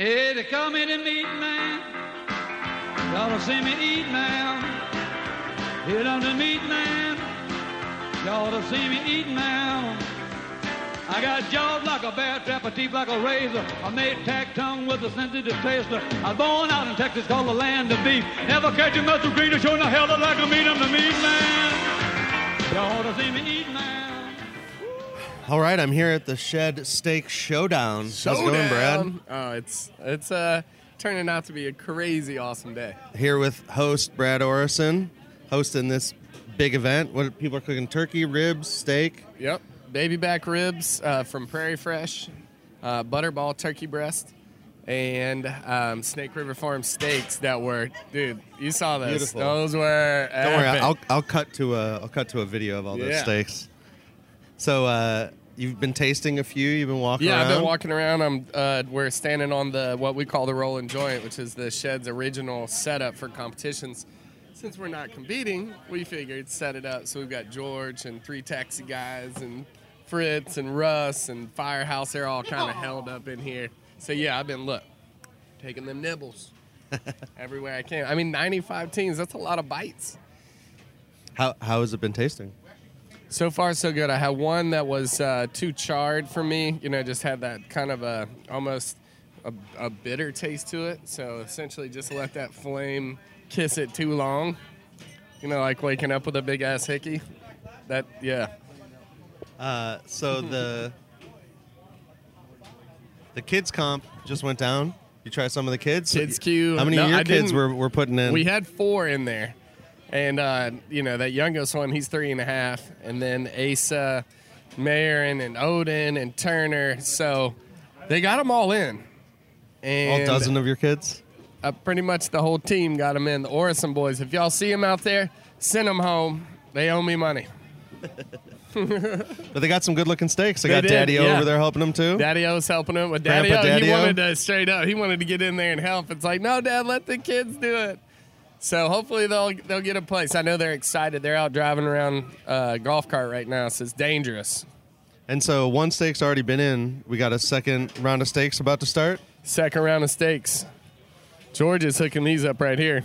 Hey, they call me the meat man. Y'all to see me eat now. Hit on the meat man. Y'all to see me eat now. I got jaws like a bear trap, a teeth like a razor. I made tack tongue with a sensitive taster. I was born out in Texas, called the land of beef. Never catch a muscle green or show no hell like a meat. I'm the meat man. Y'all to see me eat now. All right, I'm here at the Shed Steak Showdown. How's it going, Brad? Oh, it's it's uh turning out to be a crazy awesome day. Here with host Brad Orrison, hosting this big event. What people are cooking: turkey, ribs, steak. Yep, baby back ribs uh, from Prairie Fresh, uh, butterball turkey breast, and um, Snake River Farm steaks that were, dude, you saw those. Beautiful. Those were. Don't worry. I'll, I'll cut to a I'll cut to a video of all those Yeah. steaks. So uh, you've been tasting a few. You've been walking around. Yeah, around. I've been walking around. I'm uh, we're standing on the what we call the rolling joint, which is the shed's original setup for competitions. Since we're not competing, we figured set it up. So we've got George and three taxi guys and Fritz and Russ and Firehouse. They're all kind of held up in here. So yeah, I've been look taking them nibbles everywhere I can. I mean, 95 teams. That's a lot of bites. How how has it been tasting? So far, so good. I had one that was uh, too charred for me. You know, just had that kind of a almost a, a bitter taste to it. So essentially, just let that flame kiss it too long. You know, like waking up with a big ass hickey. That yeah. Uh, so the the kids comp just went down. You try some of the kids. Kids queue. How many No, of your I kids didn't- were, were putting in? We had four in there, and uh, you know that youngest one, he's three and a half, and then Asa, Marin, and Odin, and Turner. So they got them all in. all dozen of your kids. uh, pretty much the whole team got them in. The Orrison boys. If y'all see them out there, send them home. They owe me money. But they got some good looking steaks. They, They got did, Daddy O yeah. over there helping them too. Daddy O's helping him. With Daddy O, he wanted to straight up. He wanted to get in there and help. It's like, no, Dad, let the kids do it. So hopefully they'll they'll get a place. I know they're excited. They're out driving around uh, golf cart right now, so it's dangerous. And so one steak's already been in. We got a second round of steaks about to start. Second round of steaks. George is hooking these up right here.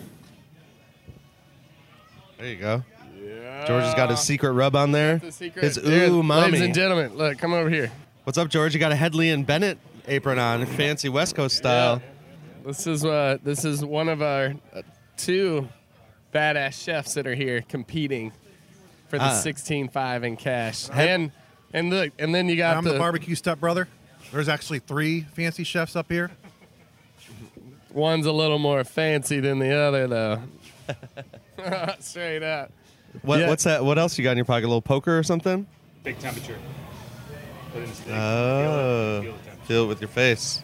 There you go. Yeah. George has got his secret rub on there. The secret. His ooh mommy. Ladies and gentlemen, look, come over here. What's up, George? You got a Hedley and Bennett apron on, fancy West Coast style. This is uh, this is one of our two badass chefs that are here competing for the Ah. 16.5 in cash. And and look, and then you got I'm the, barbecue stepbrother. There's actually three fancy chefs up here. one's a little more fancy than the other though. Straight up. What, Yeah. What's that? What else you got in your pocket? A little poker or something? Big temperature. Put in the steak. Oh, Feel the temperature. feel it with your face.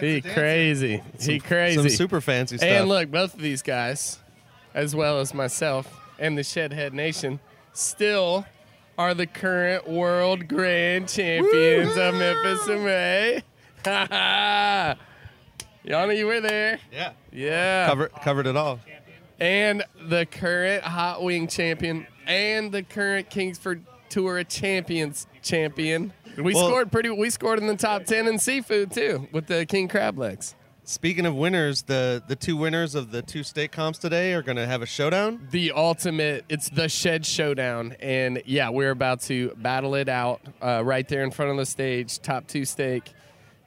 He crazy. he crazy. Some super fancy stuff. And look, both of these guys, as well as myself and the Shedhead Nation, still are the current world grand champions of Memphis in May. Yana, you were there. yeah, Yeah. Cover, covered it all. And the current Hot Wing champion and the current Kingsford Tour of Champions champion. We Well- scored pretty we scored in the top 10 in seafood too with the king crab legs. Speaking of winners, the the two winners of the two steak comps today are going to have a showdown. the ultimate it's the shed showdown and yeah we're about to battle it out uh, right there in front of the stage top two steak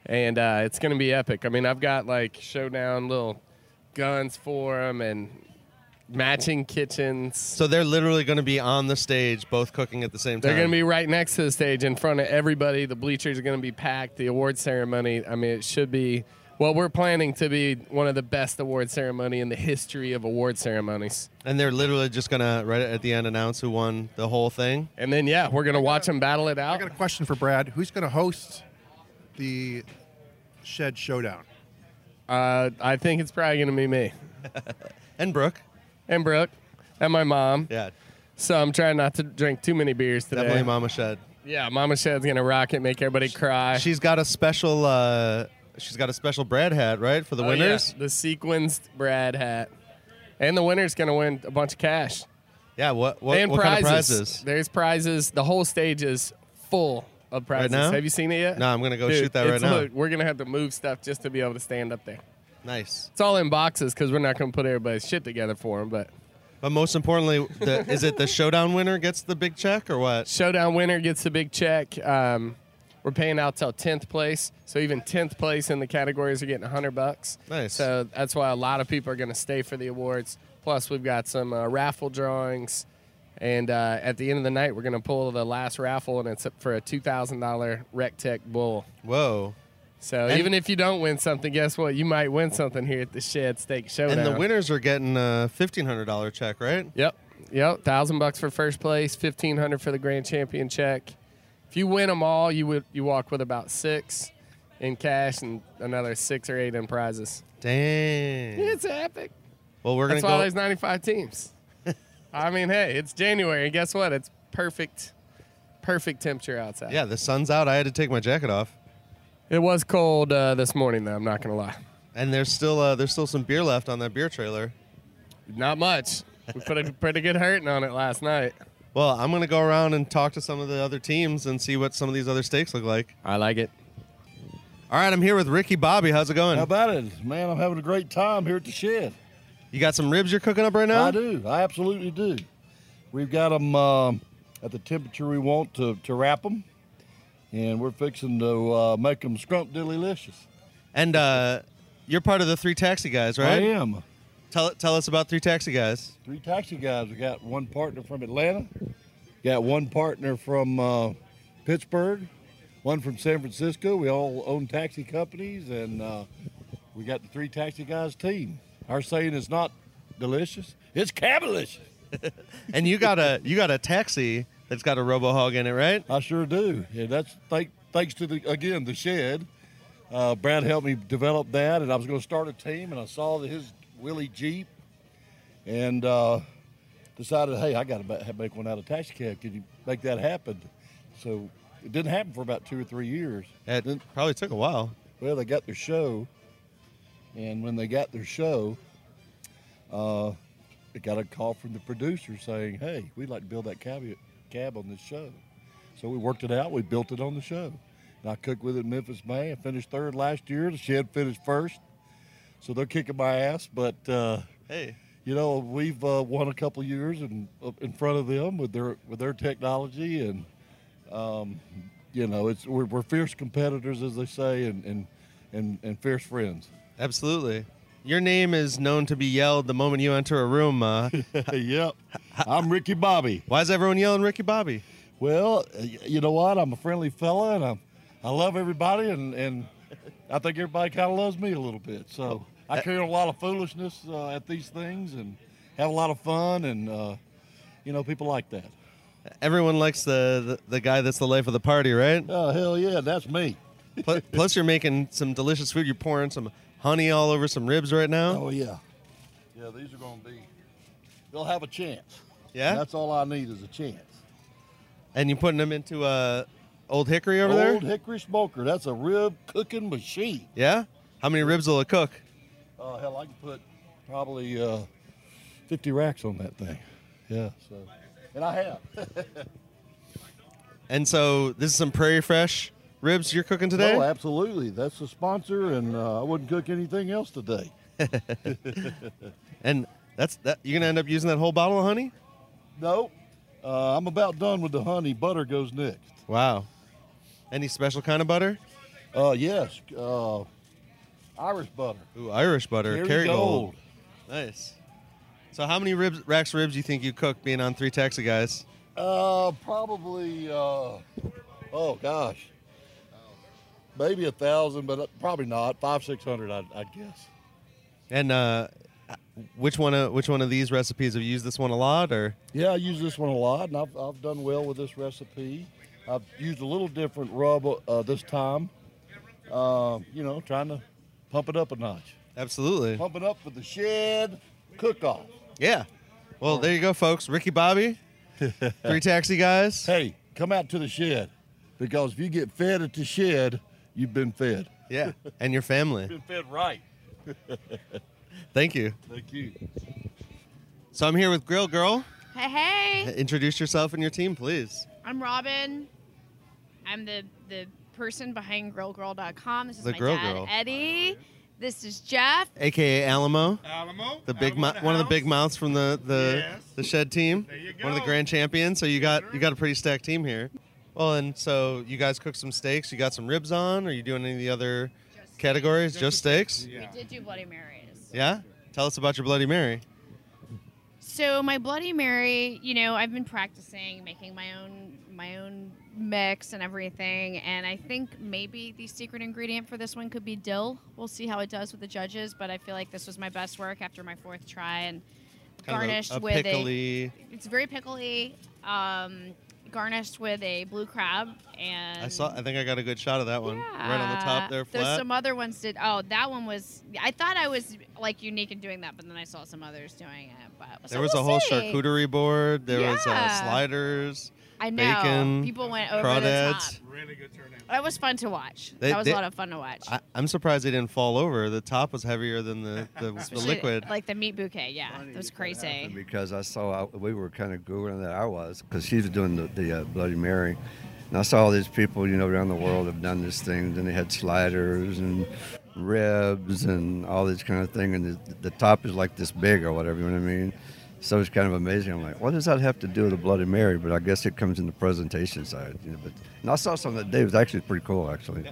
and uh, it's gonna be epic i mean i've got like showdown little guns for them and matching kitchens So they're literally going to be on the stage, both cooking at the same time. they're going to be right next to the stage in front of everybody the bleachers are going to be packed the award ceremony i mean it should be well we're planning to be one of the best award ceremony in the history of award ceremonies and they're literally just going to right at the end announce who won the whole thing. and then yeah we're going to watch them battle it out. I out got a question for Brad. Who's going to host the Shed Showdown? Uh, I think it's probably going to be me And Brooke, and Brooke and my mom. yeah, So I'm trying not to drink too many beers today. definitely Mama Shed. Yeah, Mama Shed's going to rock it, make everybody cry. She's got a special. Uh, she's got a special Brad hat, right, for the Oh, yeah, winners. the sequenced Brad hat. And the winner's going to win a bunch of cash. Yeah. What? What, and what prizes. kind of prizes? There's prizes. The whole stage is full of prizes. Right now? Have you seen it yet? No, I'm gonna go Dude, shoot that right now. look, we're gonna have to move stuff just to be able to stand up there. Nice. It's all in boxes because we're not gonna put everybody's shit together for them. But But most importantly, the, is it the showdown winner gets the big check or what? showdown winner gets the big check. Um, we're paying out till tenth place, so even tenth place in the categories are getting hundred bucks. Nice. So that's why a lot of people are gonna stay for the awards. Plus, we've got some uh, raffle drawings. And uh, at the end of the night, we're going to pull the last raffle, and it's for a $2,000 Rec Tec Bull. Whoa. So And- even if you don't win something, guess what? You might win something here at the Shed Steak Showdown. And the winners are getting a fifteen hundred dollar check, right? Yep, yep. Thousand bucks for first place, fifteen hundred for the grand champion check. If you win them all, you would you walk with about six in cash and another six or eight in prizes. Dang. It's epic. Well, we're gonna That's why there's 95 teams. I mean, hey, it's January, and guess what? It's perfect, perfect temperature outside. Yeah, the sun's out. I had to take my jacket off, It was cold uh, this morning, though. I'm not gonna lie. and there's still uh, there's still some beer left on that beer trailer. Not much. We put a pretty good hurting on it last night. Well, I'm gonna go around and talk to some of the other teams and see what some of these other steaks look like. I like it. All right, I'm here with Ricky Bobby. How's it going? How about it, man? I'm having a great time here at the shed. You got some ribs you're cooking up right now? I do. I absolutely do. We've got them um, at the temperature we want to, to wrap them, and we're fixing to uh, make them scrump delicious. And uh, you're part of the three taxi guys, right? I am. Tell tell us about three taxi guys. Three taxi guys. We got one partner from Atlanta, got one partner from uh, Pittsburgh, one from San Francisco. We all own taxi companies, and uh, we got the three taxi guys team. Our saying is not delicious; it's cabalicious. And you got a you got a taxi that's got a robo hog in it, right? I sure do. Yeah, that's thank, thanks to the again the shed. Uh, Brad helped me develop that, and I was going to start a team, and I saw his Willie Jeep, and uh, decided, hey, I got to make one out of taxi cab. Can you make that happen? So it didn't happen for about two or three years. It Then- probably took a while. well, they got their show, and when they got their show, uh, they got a call from the producer saying, "Hey, we'd like to build that cab cab on this show." So we worked it out. We built it on the show, and I cooked with it in Memphis May. I finished third last year. The shed finished first, so they're kicking my ass. But uh, Hey, you know, we've uh, won a couple years in in front of them with their with their technology, and um, you know, it's we're, we're fierce competitors, as they say, and and and, and fierce friends. absolutely. Your name is known to be yelled the moment you enter a room. Uh, yep, I'm Ricky Bobby. why is everyone yelling Ricky Bobby? Well, you know what? I'm a friendly fella, and I'm, I love everybody, and, and I think everybody kind of loves me a little bit. So I carry a lot of foolishness uh, at these things, and have a lot of fun, and uh, you know, people like that. Everyone likes the, the the guy that's the life of the party, right? Oh hell yeah, that's me. Plus, you're making some delicious food. You're pouring some honey all over some ribs right now. Oh yeah, yeah. These are going to be. They'll have a chance. Yeah, That's all I need is a chance. and you're putting them into a old hickory over Old there. Old hickory Smoker. That's a rib cooking machine. Yeah. How many ribs will it cook? Oh hell, I can put probably uh, 50 racks on that thing. Yeah. So, and I have. And so this is some Prairie Fresh ribs you're cooking today. Oh, absolutely. That's the sponsor, and uh, I wouldn't cook anything else today. and that's that. You're gonna end up using that whole bottle of honey. No, uh, I'm about done with the honey. Butter goes next. Wow. Any special kind of butter? Uh, yes, uh, Irish butter. Ooh, Irish butter, Kerrygold. Nice. So how many ribs, racks of ribs do you think you cook being on three taxi guys? Uh, probably. Uh, oh gosh, maybe a thousand, but probably not. Five, six hundred, I'd, I'd guess. And uh, which one of which one of these recipes have you used this one a lot or? Yeah, I use this one a lot, and I've, I've done well with this recipe. I've used a little different rub uh, this time. Uh, you know, trying to pump it up a notch. Absolutely. Pump it up for the shed cook-off. Yeah. Well, there you go, folks. Ricky Bobby, three taxi guys. Hey, come out to the shed, because if you get fed at the shed, you've been fed. Yeah, and your family. Been fed right. Thank you. Thank you. So I'm here with Grill Girl. Hey, hey. Introduce yourself and your team, please. I'm Robyn. I'm the the person behind GrillGirl.com. This is The my Grill dad, Girl. Eddie. This is Jeff. AKA Alamo, Alamo. the big Alamo mou- in one of the house. big mouths from the the, Yes. the shed team. There you One of the go. grand champions. So you got you got a pretty stacked team here. Well, and so you guys cooked some steaks. You got some ribs on. Are you doing any of the other categories? Just steaks? Yeah. We did do Bloody Marys. Yeah. Tell us about your Bloody Mary. So my Bloody Mary, you know, I've been practicing making my own my own mix and everything, and I think maybe the secret ingredient for this one could be dill. We'll see how it does with the judges, but I feel like this was my best work after my fourth try and Kind of a- garnished a, with a it's very pickly, um, garnished with a blue crab and I saw. I think I got a good shot of that one. Right on the top there, There's some other ones did. Oh, that one was. I thought I was like unique in doing that, but then I saw some others doing it. But so there was we'll a whole see. charcuterie board. There was uh, sliders. I know bacon, people went over the top. Really good turnout. That was fun to watch. They- that was they- a lot of fun to watch. I, I'm surprised they didn't fall over. The top was heavier than the the, the liquid. like the meat bouquet. Yeah, it was crazy. because I saw we were kind of googling that I was because she was doing the, the uh, Bloody Mary, and I saw all these people you know around the world have done this thing. Then they had sliders and ribs and all this kind of thing, and the, the top is like this big or whatever. You know what I mean? So it's kind of amazing. I'm like, what does that have to do with the Bloody Mary? But I guess it comes in the presentation side. You know, but and I saw something that day. It was actually pretty cool, actually.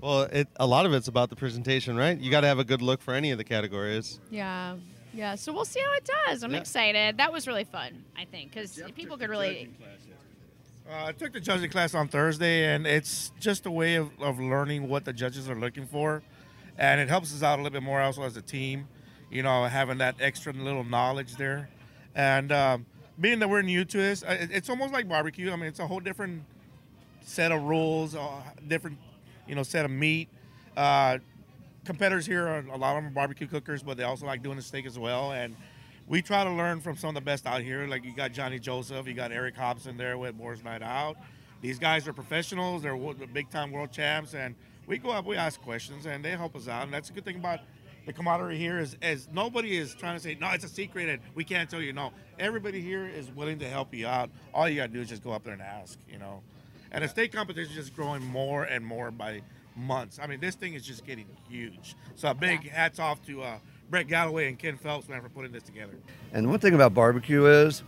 Well, it, a lot of it's about the presentation, right? You got to have a good look for any of the categories. Yeah, yeah. So we'll see how it does. I'm Yeah. excited. That was really fun. I think because people could really. Uh, I took the judging class on Thursday, and it's just a way of, of learning what the judges are looking for, and it helps us out a little bit more also as a team. You know, having that extra little knowledge there, and um, being that we're new to this, it's almost like barbecue. I mean, it's a whole different set of rules, uh, different, you know, set of meat. Uh, competitors here are a lot of them are barbecue cookers, but they also like doing the steak as well. And we try to learn from some of the best out here. Like you got Johnny Joseph, you got Eric Hobson there with Moore's Night Out. These guys are professionals. They're big time world champs, and we go up, we ask questions, and they help us out. And that's a good thing about the camaraderie here is, is nobody is trying to say no, it's a secret and we can't tell you. No, everybody here is willing to help you out. All you gotta do is just go up there and ask. You know, and the state competition is just growing more and more by months. I mean, this thing is just getting huge. So a big hats off to uh, Brett Galloway and Ken Phelps, man, for putting this together. And one thing about barbecue is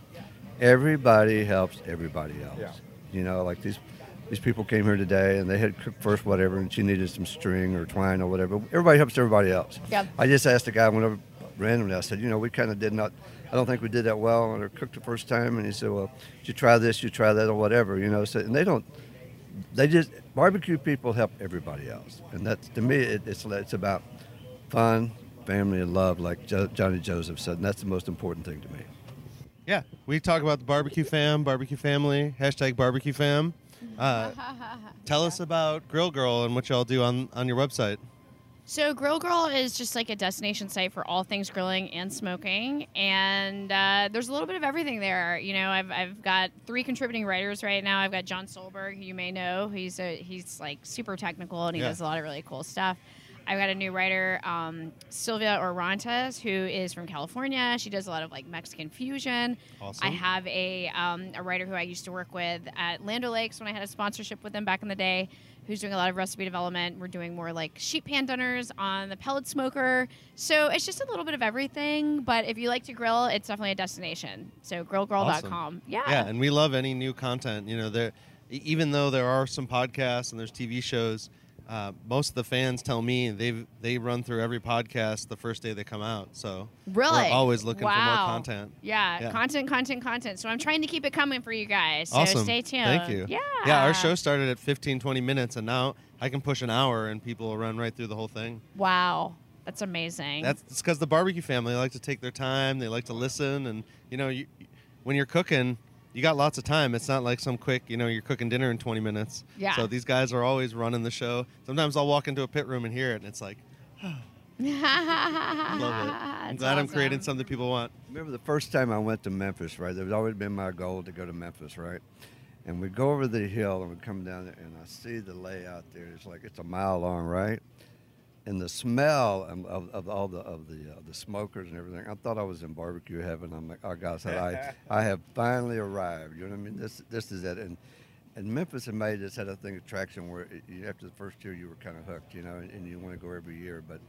everybody helps everybody else. Yeah. You know, like these these people came here today and they had cooked first whatever and she needed some string or twine or whatever. Everybody helps everybody else. Yeah. I just asked the guy whenever randomly, I said, you know, we kind of did not I don't think we did that well when I cooked the first time and he said, Well, you try this, you try that or whatever, you know. So and they don't they just barbecue people help everybody else. And that's to me it, it's it's about fun, family and love like jo- Johnny Joseph said, and that's the most important thing to me. Yeah, we talk about the barbecue fam, barbecue family, hashtag barbecue fam. Uh, tell us about Grill Girl and what y'all do on, on your website. So Grill Girl is just like a destination site for all things grilling and smoking, and uh, there's a little bit of everything there. You know, I've, I've got three contributing writers right now. I've got John Solberg, who you may know. He's a he's like super technical and he Yeah. does a lot of really cool stuff. I've got a new writer, um, Sylvia Orantes, who is from California. She does a lot of like Mexican fusion. Awesome. I have a, um, a writer who I used to work with at Land O'Lakes when I had a sponsorship with them back in the day, who's doing a lot of recipe development. We're doing more like sheet pan dinners on the pellet smoker. So it's just a little bit of everything. But if you like to grill, it's definitely a destination. So grillgirl.com. Awesome. Yeah. Yeah, and we love any new content. You know, there, even though there are some podcasts and there's TV shows, uh, most of the fans tell me they they run through every podcast the first day they come out. So Really? we're always looking for more content. Yeah, Yeah. content, content, content. So I'm trying to keep it coming for you guys. So awesome. stay tuned. Thank you. Yeah. Yeah, our show started at 15, 20 minutes, and now I can push an hour and people will run right through the whole thing. Wow. That's amazing. That's because the barbecue family like to take their time. They like to listen, and you know, you, when you're cooking, you got lots of time. It's not like some quick, you know, you're cooking dinner in 20 minutes. Yeah. So these guys are always running the show. Sometimes I'll walk into a pit room and hear it, and it's like, love it. I'm glad I'm creating something people want. Remember the first time I went to Memphis, right? There's always been my goal to go to Memphis, right? And we go over the hill and we come down there and I see the layout there. It's like it's a mile long, right? And the smell of, of, of all the of the uh, the smokers and everything. I thought I was in barbecue heaven. I'm like, oh God, I I I have finally arrived. You know what I mean? This this is it. And and Memphis in May just had a thing of traction where it, you, after the first year you were kind of hooked, you know, and, and you want to go every year. But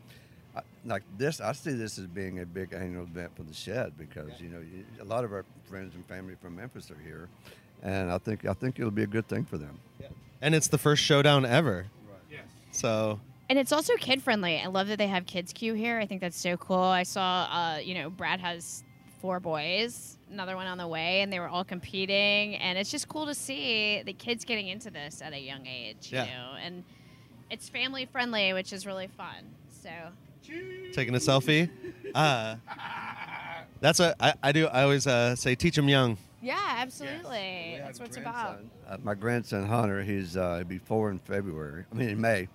I, like this, I see this as being a big annual event for the Shed because you know you, a lot of our friends and family from Memphis are here, and I think I think it'll be a good thing for them. And it's the first showdown ever. Yes. So And it's also kid friendly. I love that they have kids queue here. I think that's so cool. I saw, uh, you know, Brad has four boys, another one on the way, and they were all competing. And it's just cool to see the kids getting into this at a young age, you Yeah. know. And it's family friendly, which is really fun. So taking a selfie. Uh, that's what I, I do. I always uh, say, teach them young. yeah, absolutely. That's what it's about. Uh, my grandson Hunter, he's uh, he'll be four in February. I mean in May,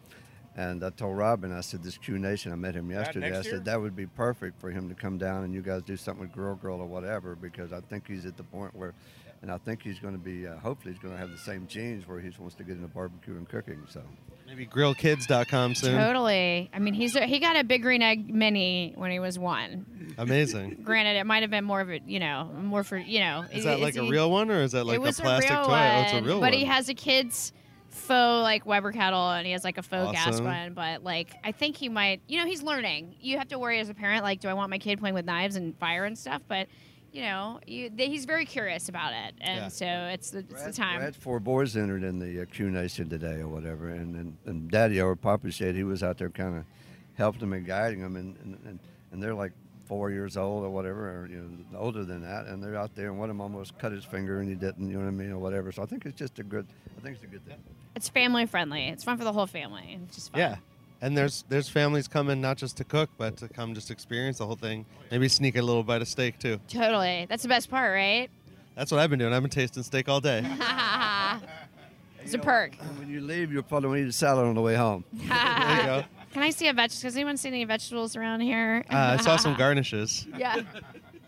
and I told Robyn, I said this Q Nation. I met him yesterday. I next year? said that would be perfect for him to come down and you guys do something with Grill Girl or whatever because I think he's at the point where, and I think he's going to be. Uh, hopefully, he's going to have the same genes where he wants to get into barbecue and cooking. So Maybe grillkids.com soon. Totally. I mean, he's he got a big green egg mini when he was one. Amazing. Granted, it might have been more of a, you know, more for, you know. Is that like a real one or is that like it was a plastic real toy? One, oh, it's a real but one. he has a kid's faux like Weber kettle and he has like a faux gas one. But like, I think he might. You know, he's learning. You have to worry as a parent. Like, do I want my kid playing with knives and fire and stuff? But you know, you, they, he's very curious about it, and Yeah. so it's the, it's the Brad- time. Brad's four boys entered in the uh, Q Nation today or whatever, and and, and Daddy or Papa said he was out there kind of helping them and guiding them, and, and, and, and they're like four years old or whatever, or you know older than that, and they're out there, and one of them almost cut his finger and he didn't, you know what I mean, or whatever. So I think it's just a good, I think it's a good thing. It's family friendly. It's fun for the whole family. It's just fun. Yeah. And there's there's families coming not just to cook, but to come just experience the whole thing. Maybe sneak a little bite of steak too. Totally. That's the best part, right? That's what I've been doing. I've been tasting steak all day. it's a perk. When you leave, you'll probably want to eat a salad on the way home. There you go. Can I see a veg? Has anyone seen any vegetables around here? Uh, I saw some garnishes. yeah.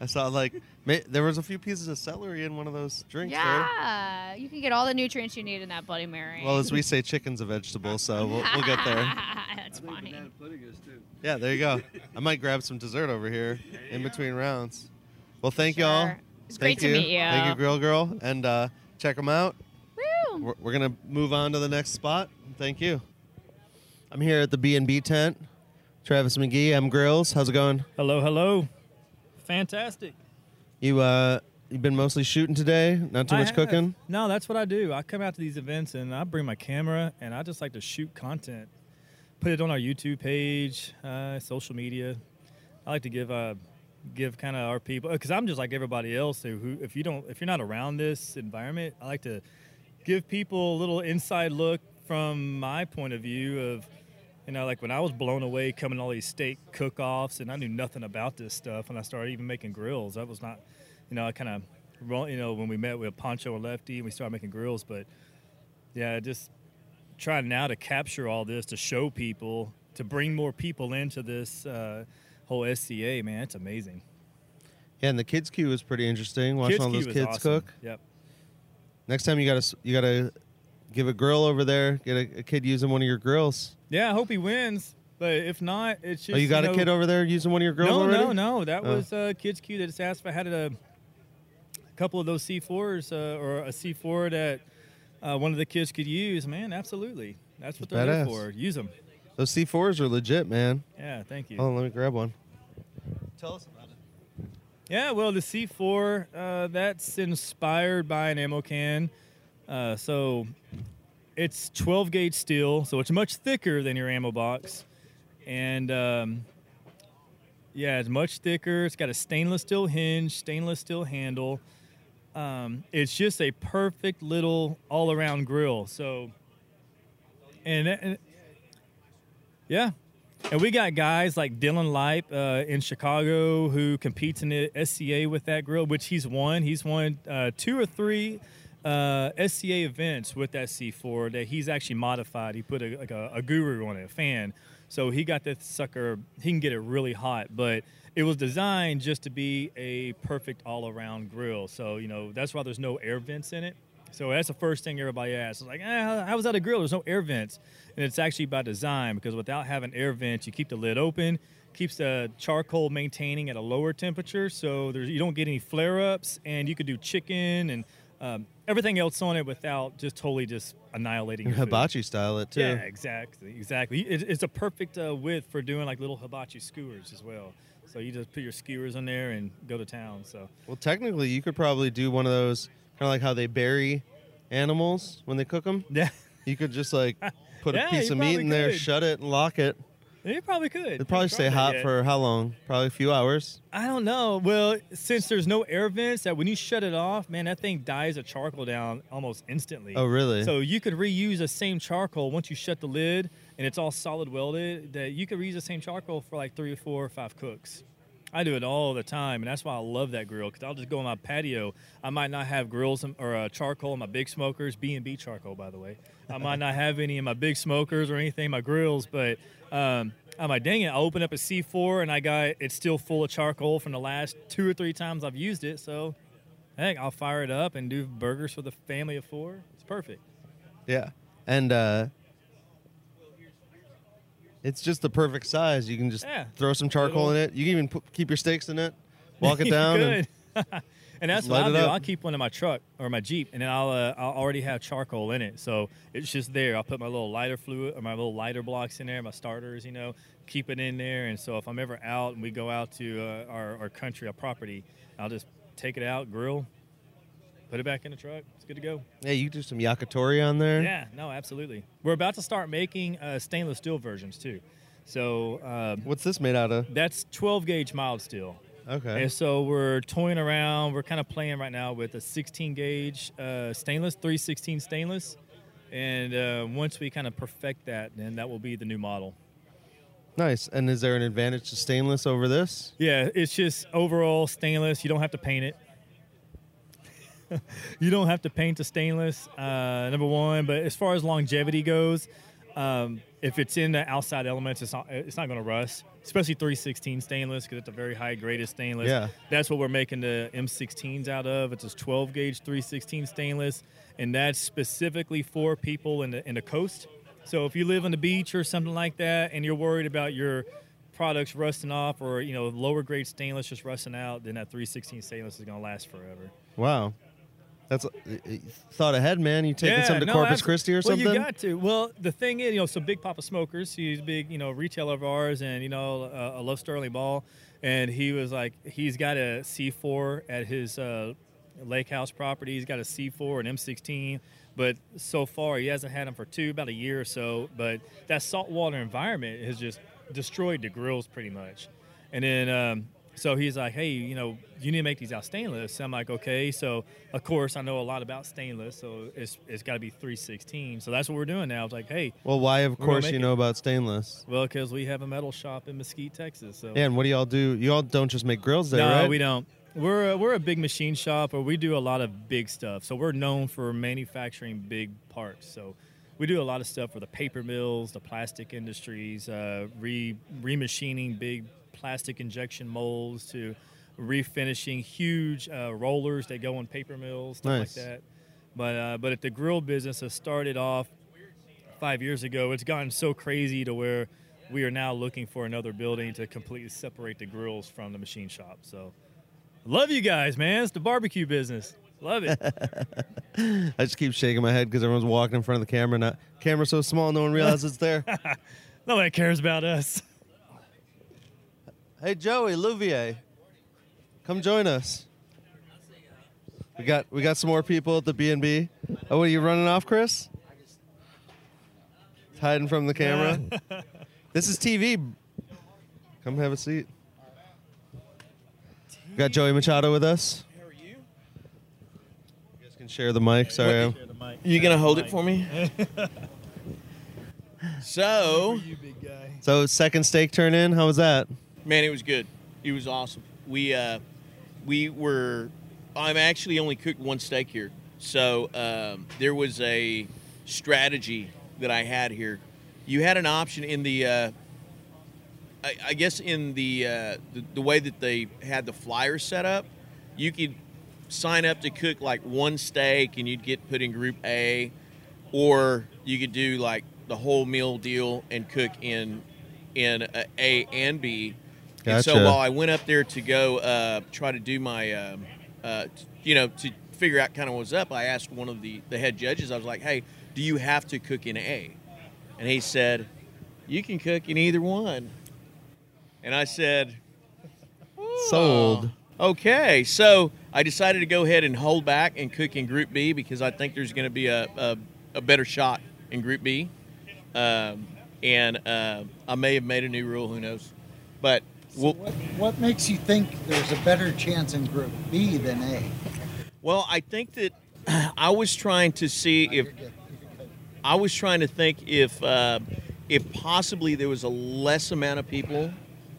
I saw like ma- there was a few pieces of celery in one of those drinks. There. Yeah. You can get all the nutrients you need in that Bloody Mary. Well, as we say, chicken's a vegetable, so we'll, we'll get there. That's funny. pudding is too. Yeah, there you go. I might grab some dessert over here in between rounds. Well, thank y'all. It's Thank great you. to meet you. Thank you, Grill Girl, and uh, check them out. Woo. We're, we're gonna move on to the next spot. Thank you. I'm here at the B and B tent. Travis McGee, M Grills. How's it going? Hello, hello. Fantastic. You uh, you've been mostly shooting today. Not too I much have. cooking. No, that's what I do. I come out to these events and I bring my camera and I just like to shoot content, put it on our YouTube page, uh, social media. I like to give uh, give kind of our people because I'm just like everybody else who, who if you don't if you're not around this environment, I like to give people a little inside look from my point of view of you know like when I was blown away coming to all these steak cook-offs and I knew nothing about this stuff and I started even making grills. That was not you know I kind of you know when we met with Poncho and Lefty and we started making grills, but yeah, just trying now to capture all this to show people to bring more people into this uh, whole SCA. Man, it's amazing. Yeah, and the kids queue was pretty interesting. Watching Kids all those kids awesome. cook. Yep. Next time you gotta you gotta give a grill over there. Get a, a kid using one of your grills. Yeah, I hope he wins. But if not, it's just oh, you got know, a kid over there using one of your grills No, already? no, no. That Oh. was uh, Kids Q that just asked if I had a, a couple of those C4s uh, or a C4 that uh, one of the kids could use. Man, absolutely. That's what That's they're there for. Use them. Those C4s are legit, man. Yeah, thank you. Oh, let me grab one. Tell us about it. Yeah, well, the C4 uh, that's inspired by an ammo can. Uh, so it's 12 gauge steel, so it's much thicker than your ammo box, and um, yeah, it's much thicker. It's got a stainless steel hinge, stainless steel handle. Um, it's just a perfect little all around grill. So, and, and yeah, and we got guys like Dylan Lipe uh, in Chicago who competes in the SCA with that grill, which he's won. He's won uh, two or three uh, SCA events with that C4 that he's actually modified. He put a, like a, a guru on it, a fan. So he got that sucker, he can get it really hot, but it was designed just to be a perfect all around grill. So, you know, that's why there's no air vents in it. So that's the first thing everybody asks. It's like, eh, how, was that a grill? There's no air vents. And it's actually by design because without having air vents, you keep the lid open, keeps the charcoal maintaining at a lower temperature. So there's, you don't get any flare ups, and you could do chicken and um, everything else on it without just totally just annihilating your food. Hibachi style it too. Yeah, exactly, exactly. It, it's a perfect uh, width for doing like little hibachi skewers as well. So you just put your skewers in there and go to town. So Well, technically, you could probably do one of those kind of like how they bury animals when they cook them. yeah, You could just like put Yeah, a piece of meat in there, shut it, and lock it. You probably could. It'd probably stay hot for how long? Probably a few hours. I don't know. Well, since there's no air vents, that when you shut it off, man, that thing dies the charcoal down almost instantly. Oh, really? So you could reuse the same charcoal once you shut the lid and it's all solid welded. That you could reuse the same charcoal for like three or four or five cooks. I do it all the time, and that's why I love that grill. Because I'll just go on my patio. I might not have grills or uh, charcoal in my big smokers, B and B charcoal, by the way. I might not have any in my big smokers or anything my grills, but um, I'm like, dang it! I open up a C4 and I got it's still full of charcoal from the last two or three times I've used it. So, heck, I'll fire it up and do burgers for the family of four. It's perfect. Yeah. And uh, it's just the perfect size. You can just Yeah. throw some charcoal in it. You can even put, keep your steaks in it, walk it You down. and- could. and that's what light it do. up. I'll keep one in my truck or my Jeep, and then I'll uh, I'll already have charcoal in it, so it's just there. I'll put my little lighter fluid or my little lighter blocks in there, my starters, you know, keep it in there. And so if I'm ever out and we go out to uh, our, our country, our property, I'll just take it out, grill, put it back in the truck. It's good to go. yeah, you do some yakitori on there. Yeah, no, absolutely. We're about to start making uh, stainless steel versions too. So um, What's this made out of? that's 12 gauge mild steel. Okay. And so we're toying around. We're kind of playing right now with a 16 gauge uh, stainless, 316 stainless. And uh, once we kind of perfect that, then that will be the new model. Nice. And is there an advantage to stainless over this? Yeah, it's just overall stainless. You don't have to paint it. you don't have to paint a stainless, uh, number one. But as far as longevity goes, um, if it's in the outside elements, it's not it's not going to rust. Especially 316 stainless because it's a very high graded stainless. Yeah. That's what we're making the M16s out of. It's a 12 gauge 316 stainless, and that's specifically for people in the in the coast. So if you live on the beach or something like that, and you're worried about your products rusting off or you know lower grade stainless just rusting out, then that 316 stainless is going to last forever. Wow. That's uh, thought ahead, man. You taking some to no, Corpus Christi or something? well, you got to. Well, the thing is, you know, so Big Poppa Smokers, he's a big, you know, retailer of ours, and you know, uh, I love Sterling Ball, and he was like, he's got a C4 at his uh, lake house property. He's got a C4 and M16, but so far he hasn't had them for two, about a year or so. But that saltwater environment has just destroyed the grills pretty much, and then. Um, so he's like, hey, you know, you need to make these out stainless. I'm like, okay. So of course I know a lot about stainless, so it's it's got to be 316. So that's what we're doing now. It's like, hey, well, why? Of course, you it. know about stainless. well, because we have a metal shop in Mesquite, Texas. So Yeah, and what do y'all do? You all don't just make grills there, no, right? we don't. We're a, we're a big machine shop, or we do a lot of big stuff. So we're known for manufacturing big parts. So we do a lot of stuff for the paper mills, the plastic industries, uh, re remachining big plastic injection molds to refinishing huge uh, rollers that go in paper mills, stuff Nice. like that. But uh, but if the grill business has started off five years ago, it's gotten so crazy to where we are now looking for another building to completely separate the grills from the machine shop. So, love you guys, man. It's the barbecue business. Love it. I just keep shaking my head because everyone's walking in front of the camera. Not camera's so small, no one realizes it's there. Nobody cares about us. Hey, Joey Louvier, come join us. We got we got some more people at the B and B. Oh, what are you running off, Chris? Hiding from the camera. this is TV. Come have a seat. We got Joey Machado with us. How are you? You guys can share the mic. Sorry. I'm- You gonna hold it for me? so, So second steak turn in. How was that? Man, it was good. It was awesome. We uh, we were. I'm actually only cooked one steak here, so um, there was a strategy that I had here. You had an option in the. Uh, I, I guess in the, uh, the the way that they had the flyer set up, you could sign up to cook like one steak and you'd get put in group A, or you could do like the whole meal deal and cook in in uh, A and B. And so while I went up there to go uh, try to do my, um, uh, t- you know, to figure out kind of what's up, I asked one of the the head judges. I was like, "Hey, do you have to cook in A?" And he said, "You can cook in either one." And I said, Sold. Okay, so I decided to go ahead and hold back and cook in Group B because I think there's going to be a, a, a better shot in Group B. Um, and uh, I may have made a new rule, who knows? But So what, what makes you think there's a better chance in Group B than A? Well, I think that I was trying to see if I was trying to think if uh, if possibly there was a less amount of people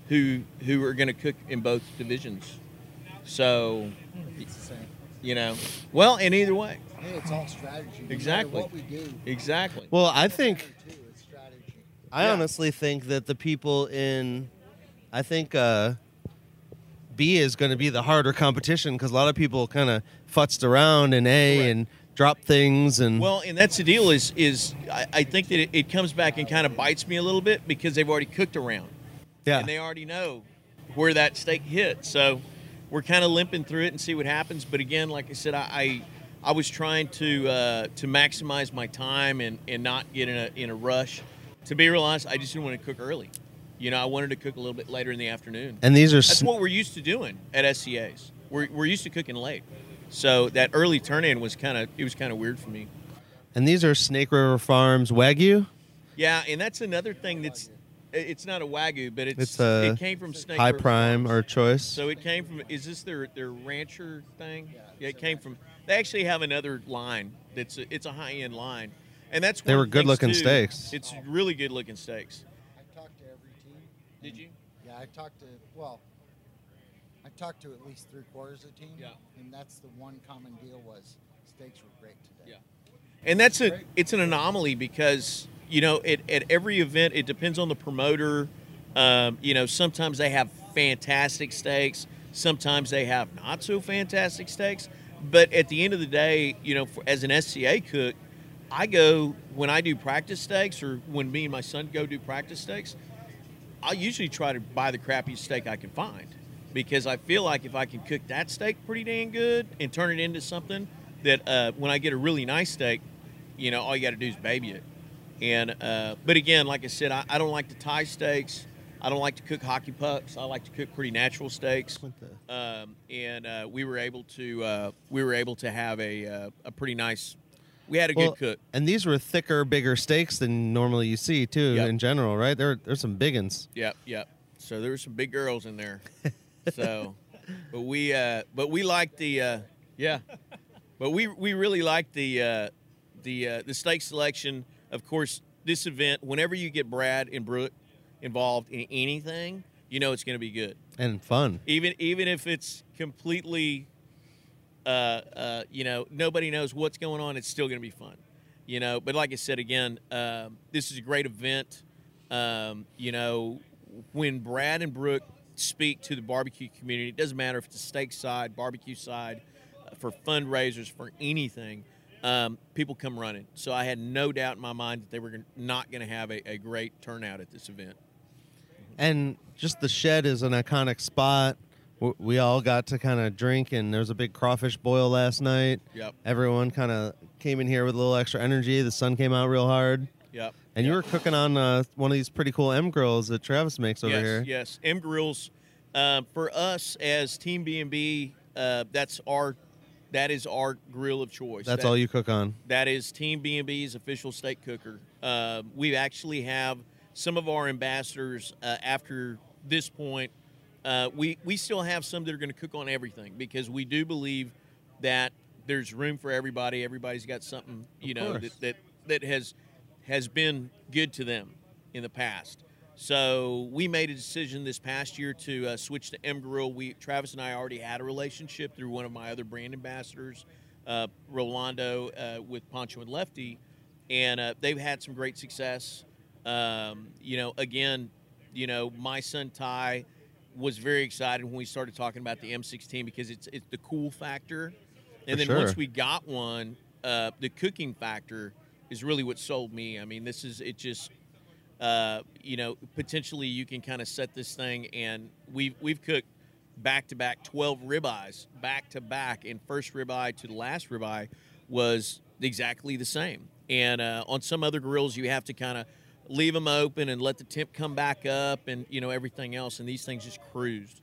who who are going to cook in both divisions. So, It's the same. you know, well, in either way, Hey, it's all strategy. No Exactly. what we do, exactly. Well, I think too, it's strategy. I Yeah. honestly think that the people in, I think uh, B is going to be the harder competition because a lot of people kind of futzed around in A Correct. and dropped things and Well, and that's the deal. Is is I, I think that it, it comes back and kind of bites me a little bit because they've already cooked around. yeah. and they already know where that steak hit. So we're kind of limping through it and see what happens. But again, like I said, I I, I was trying to uh, to maximize my time and, and not get in a in a rush. To be real honest, I just didn't want to cook early. You know, I wanted to cook a little bit later in the afternoon. and these are That's sn- what we're used to doing at SCA's. We're, we're used to cooking late. So that early turn in was kind of it was kind of weird for me. and these are Snake River Farms Wagyu. Yeah, and that's another thing that's it's not a wagyu, but it's, It's a it came from Snake High River Prime Farms. or Choice. So it came from. Is this their their rancher thing? Yeah, it came from. They actually have another line that's a, it's a high end line, and that's They were things, good-looking too. steaks. It's really good looking steaks. I talked to every team. Did you? Yeah, I talked to well, I talked to at least three quarters of the team. Yeah. And that's the one common deal was steaks were great today. Yeah. And that's a it's an anomaly because you know at, at every event it depends on the promoter. Um, you know sometimes they have fantastic steaks, sometimes they have not so fantastic steaks. But at the end of the day, you know, for, as an SCA cook, I go when I do practice steaks or when me and my son go do practice steaks. I usually try to buy the crappiest steak I can find because I feel like if I can cook that steak pretty dang good and turn it into something that uh, when I get a really nice steak, you know, all you got to do is baby it. And uh, but again, like I said, I, I don't like to tie steaks. I don't like to cook hockey pucks. I like to cook pretty natural steaks. Um, and uh, we were able to uh, we were able to have a uh, a pretty nice. We had a Well, good cook. And these were thicker, bigger steaks than normally you see too Yep. in general, right? There, there's some big ones. Yep, yep. So there were some big girls in there. So, but we, uh, but we liked the, uh, yeah, but we we really liked the uh, the uh, the steak selection. Of course, this event, whenever you get Brad and Brooke involved in anything, you know it's going to be good. and fun. Even even if it's completely, uh, uh, you know, nobody knows what's going on, it's still going to be fun. You know, but like I said again, um, this is a great event. Um, you know, when Brad and Brooke speak to the barbecue community, it doesn't matter if it's a steak side, barbecue side, uh, for fundraisers, for anything, um, people come running. So I had no doubt in my mind that they were not going to have a, a great turnout at this event. And just the shed is an iconic spot. We all got to kind of drink, and there was a big crawfish boil last night. Yep. Everyone kind of came in here with a little extra energy. The sun came out real hard. Yep. And you were cooking on uh, one of these pretty cool M grills that Travis makes over yes, here. Yes, M Grills. Uh, for us as Team B and B, uh, that's our that is our grill of choice. That's That- all you cook on. That is Team B and B's official steak cooker. Uh, we actually have some of our ambassadors uh, after this point. Uh, we we still have some that are going to cook on everything because we do believe that there's room for everybody. Everybody's got something you know that, that that has has been good to them in the past. So we made a decision this past year to uh, switch to M Grill. We Travis and I already had a relationship through one of my other brand ambassadors, uh, Rolando, uh, with Poncho and Lefty, and uh, they've had some great success. Um, you know, again, you know, my son Ty was very excited when we started talking about the M16 because it's it's the cool factor, and For then once we got one, uh, the cooking factor is really what sold me. I mean, this is it just uh, you know, potentially you can kind of set this thing, and we've we've cooked back to back 12 ribeyes back to back, and first ribeye to the last ribeye was exactly the same. And uh, on some other grills, you have to kind of leave them open and let the temp come back up, and you know everything else. And these things just cruised.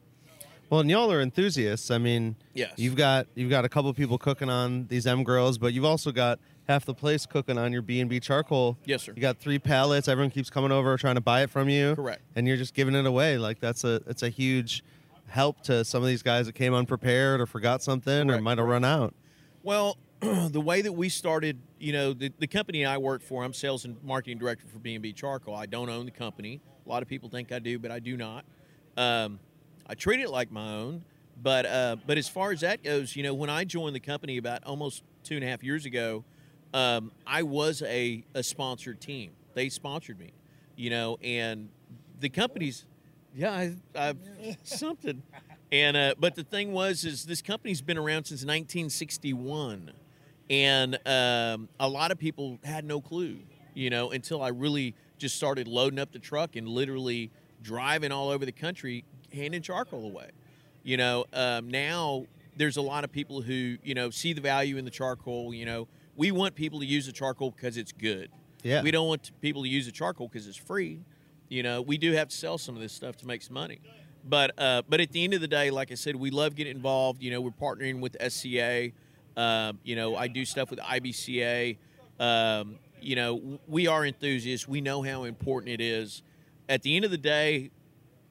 Well, and y'all are enthusiasts. I mean, Yes. you've got you've got a couple people cooking on these M grills, but you've also got half the place cooking on your B and B charcoal. Yes, sir. You got three pallets. Everyone keeps coming over trying to buy it from you. Correct. And you're just giving it away. Like that's a it's a huge help to some of these guys that came unprepared or forgot something or might have run out. Well, the way that we started, you know, the, the company I work for, I'm sales and marketing director for B&B Charcoal. I don't own the company. A lot of people think I do, but I do not. Um, I treat it like my own. But uh, but as far as that goes, you know, when I joined the company about almost two and a half years ago, um, I was a, a sponsored team. They sponsored me, you know, and the company's, yeah, I, I've something. And uh, but the thing was, is this company's been around since 1961, and um, a lot of people had no clue, you know, until I really just started loading up the truck and literally driving all over the country, handing charcoal away. You know, um, now there's a lot of people who you know see the value in the charcoal. You know, we want people to use the charcoal because it's good. Yeah. We don't want people to use the charcoal because it's free. You know, we do have to sell some of this stuff to make some money. But uh, but at the end of the day, like I said, we love getting involved. You know, we're partnering with SCA. Um, you know, I do stuff with IBCA. Um, you know, we are enthusiasts. We know how important it is. At the end of the day,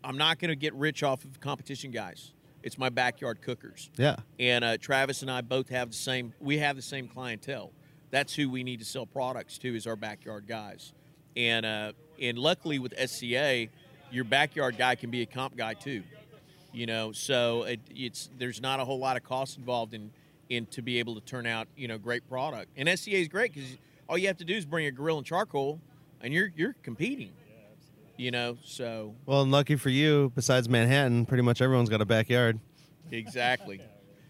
I'm not going to get rich off of competition guys. It's my backyard cookers. Yeah. And uh, Travis and I both have the same. We have the same clientele. That's who we need to sell products to. Is our backyard guys. And uh, and luckily with SCA, your backyard guy can be a comp guy too. You know, so it, it's there's not a whole lot of cost involved in in to be able to turn out you know great product. And SCA is great because all you have to do is bring a grill and charcoal, and you're you're competing. You know, so Well, and lucky for you, besides Manhattan, pretty much everyone's got a backyard. exactly.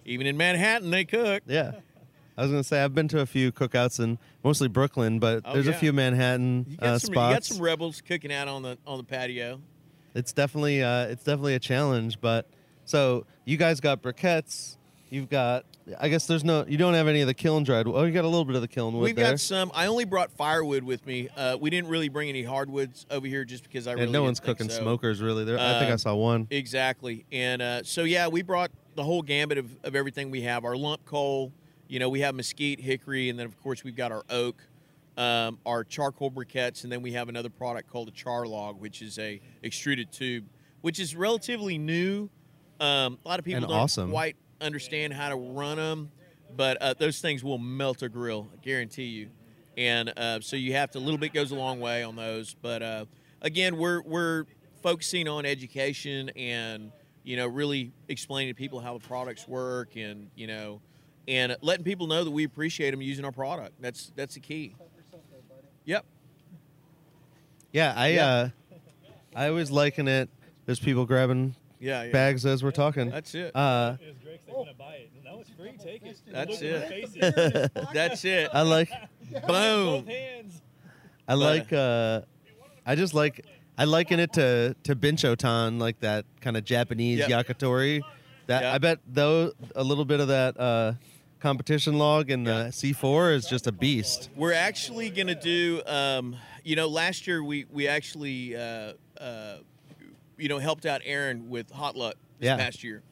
Even in Manhattan, they cook. Yeah. I was gonna say I've been to a few cookouts in mostly Brooklyn, but Oh, there's a few Manhattan You uh, some, you got some rebels cooking out on the on the patio. It's definitely uh, it's definitely a challenge. But so you guys got briquettes. You've got. I guess there's no. You don't have any of the kiln dried. Oh, you got a little bit of the kiln wood We've there. got some. I only brought firewood with me. Uh, we didn't really bring any hardwoods over here just because I and really no one's cooking so. smokers really. There. I think I Um, saw one. Exactly. And uh, so, yeah, we brought the whole gambit of, of everything we have our lump coal, you know, we have mesquite, hickory, and then, of course, we've got our oak, um, our charcoal briquettes, and then we have another product called a char log, which is a extruded tube, which is relatively new. Um, a lot of people And don't awesome. quite understand how to run them, but uh, those things will melt a grill, I guarantee you. And uh, so you have to a little bit goes a long way on those. But uh, again, we're we're focusing on education and you know really explaining to people how the products work and you know and letting people know that we appreciate them using our product. That's that's the key. Yep. Yeah, I. Yeah. Uh, I always liken it. There's people grabbing Yeah, yeah. bags as we're talking. That's it. Uh, That was free. Take it. That's it. That's it. I like. Boom. Both hands. I like. Uh, I just like. I liken it to to binchotan, like that kind of Japanese Yep. yakitori. That Yep. I bet though a little bit of that uh, competition log in the C4 is just a beast. We're actually going to do. Um, you know, last year we we actually uh, uh, you know helped out Aaron with Hot Luck this Yeah. past year,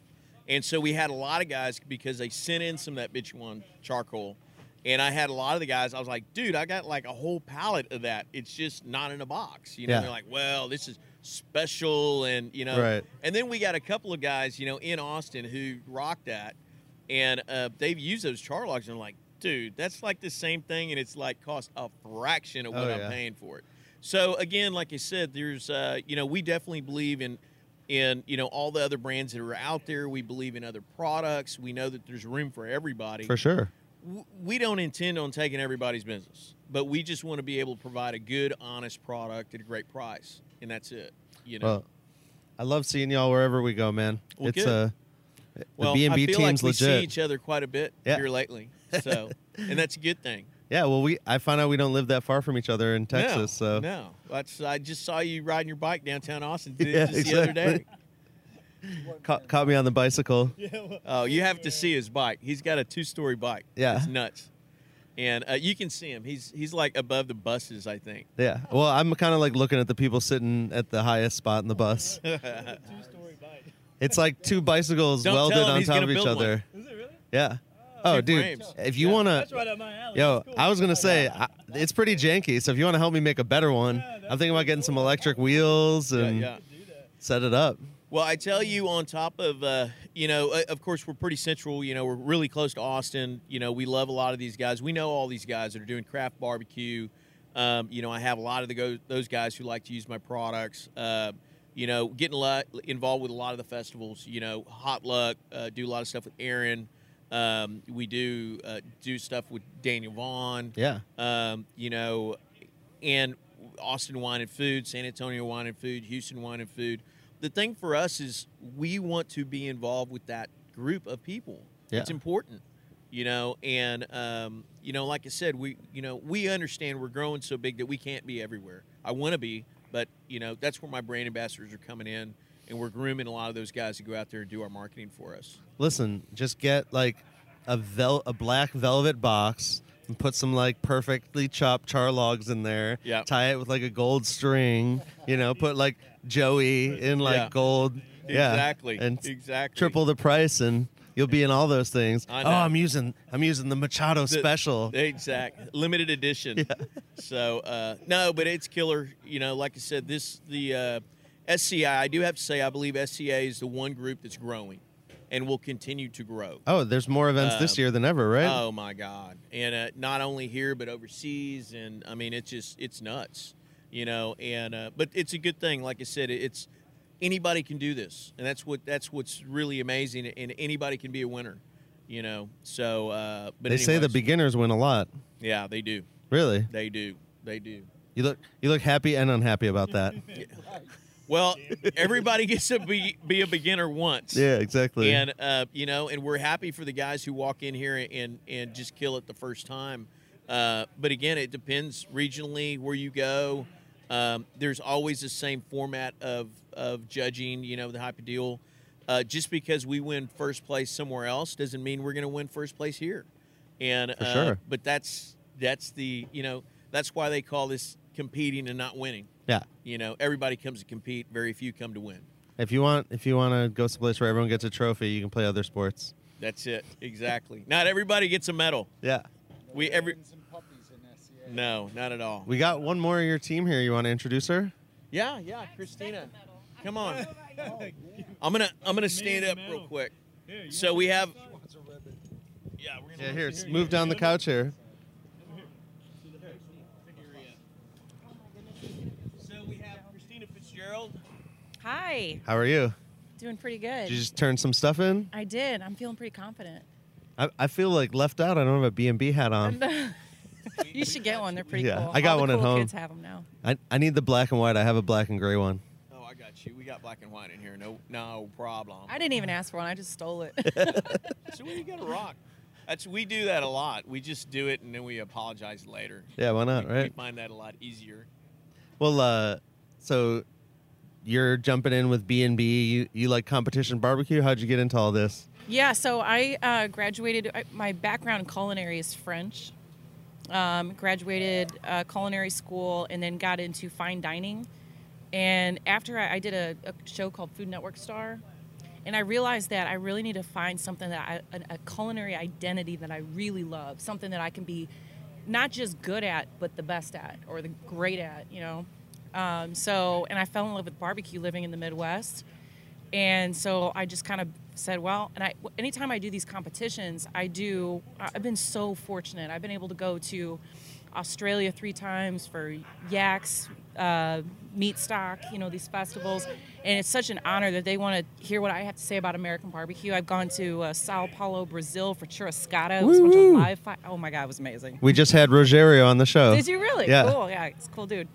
and so we had a lot of guys because they sent in some of that binchotan charcoal, and I had a lot of the guys. I was like, dude, I got like a whole pallet of that. It's just not in a box. You know, Yeah. they're like, well, this is special, and you know, Right. and then we got a couple of guys, you know, in Austin who rocked that, and uh, they've used those char logs, and I'm like, dude, that's like the same thing, and it's like cost a fraction of what Oh, I'm paying for it. So again, like I said, there's, uh, you know, we definitely believe in, in you know, all the other brands that are out there. We believe in other products. We know that there's room for everybody. For sure. We don't intend on taking everybody's business, but we just want to be able to provide a good, honest product at a great price, and that's it. You know. Well, I love seeing y'all wherever we go, man. Well, it's good. uh, the Well, B and I feel team's like we legit. see each other quite a bit Yeah. here lately, so and that's a good thing. Yeah, well, we I found out we don't live that far from each other in Texas, no, so no, that's I just saw you riding your bike downtown Austin th- Yeah, just the other day. Ca- caught me on the bicycle. Oh, you have to see his bike. He's got a two-story bike. Yeah. it's nuts. And uh, you can see him. He's he's like above the buses, I think. Yeah. Well, I'm kind of like looking at the people sitting at the highest spot in the bus. two-story bike. It's like two bicycles Don't welded on top of each build one. other. Yeah. Oh, Two dude, frames. if you want to, That's right up my alley. yo, cool. I was gonna say I, it's pretty janky. So if you want to help me make a better one, I'm thinking about getting some electric wheels and yeah. set it up. Well, I tell you, on top of, uh, you know, uh, of course, we're pretty central. You know, we're really close to Austin. You know, we love a lot of these guys. We know all these guys that are doing craft barbecue. Um, you know, I have a lot of the go- those guys who like to use my products. Uh, you know, getting a lot involved with a lot of the festivals. You know, Hot Luck, uh, do a lot of stuff with Aaron. Um, we do uh, do stuff with Daniel Vaughn. Yeah. Um, you know, and Austin Wine and Food, San Antonio Wine and Food, Houston Wine and Food. The thing for us is we want to be involved with that group of people. Yeah. It's important, you know, and um, you know, like I said, we you know we understand we're growing so big that we can't be everywhere. I want to be, but you know that's where my brand ambassadors are coming in, and we're grooming a lot of those guys to go out there and do our marketing for us. Listen, just get like a vel- a black velvet box and put some like perfectly chopped char logs in there. Yeah. Tie it with like a gold string. You know, put like Joey in like Yeah. gold. Yeah. Exactly. And Exactly. triple the price and you'll be in all those things. Oh. I'm using I'm using the Machado The- special. Exact limited edition. So uh, no, but it's killer. You know, like I said, this the uh, SCI. I do have to say, I believe SCA is the one group that's growing, and will continue to grow. Oh, there's more events this Uh, year than ever, right? Oh my God! And uh, not only here but overseas, and I mean, it's just it's nuts. You know, and uh, but it's a good thing. Like I said, it's anybody can do this, and that's what that's what's really amazing. And anybody can be a winner. You know, so uh, but they say the beginners win a lot. Yeah, they do. Really? They do. They do. You look you look happy and unhappy about that. Well, everybody gets to be be a beginner once. Yeah, exactly. And uh, you know, and we're happy for the guys who walk in here and and just kill it the first time. Uh, but again, it depends regionally where you go. Um, there's always the same format of of judging. You know, the hype deal. Uh, just because we win first place somewhere else doesn't mean we're going to win first place here. And For uh, sure. but that's that's the you know that's why they call this competing and not winning. Yeah. You know, everybody comes to compete. Very few come to win. If you want if you want to go someplace where everyone gets a trophy, you can play other sports. That's it. Exactly. not everybody gets a medal. Yeah. We every. No, not at all. We got one more of your team here. You want to introduce her? Yeah, yeah, Christina. Come on. I'm gonna I'm gonna stand up real quick. So we have. Yeah, we're gonna Yeah, here, s- move down the couch here. So we have Christina Fitzgerald. Hi. How are you? Doing pretty good. Did you just turn some stuff in? I did. I'm feeling pretty confident. I, I feel like left out. I don't have a B&B hat on. you should get one. They're pretty Yeah, cool. I got All the one at home. Kids have them now. I, I need the black and white. I have a black and gray one. Oh, I got you. We got black and white in here. No, no problem. I didn't even ask for one. I just stole it. So we got to rock. That's we do that a lot. We just do it and then we apologize later. Yeah, why not, We- We right? find that a lot easier. Well, uh, so you're jumping in with B&B. You, you like competition barbecue? How'd you get into all this? yeah. So I uh, graduated. I, my background in culinary is French. Um, graduated uh, culinary school and then got into fine dining. And after I, I did a, a show called Food Network Star, and I realized that I really need to find something that I, a, a culinary identity that I really love, something that I can be not just good at, but the best at or the great at, you know. Um, so, and I fell in love with barbecue living in the Midwest, and so I just kind of said, well, and I anytime I do these competitions, I do. I've been so fortunate. I've been able to go to Australia three times for yaks, uh, Meatstock, you know, these festivals. And it's such an honor that they want to hear what I have to say about American barbecue. I've gone to uh, Sao Paulo, Brazil for churrascada. It was a bunch of live fi- Oh my God, it was amazing. We just had Rogerio on the show. Did you really? Yeah. Cool. Yeah, it's a cool dude.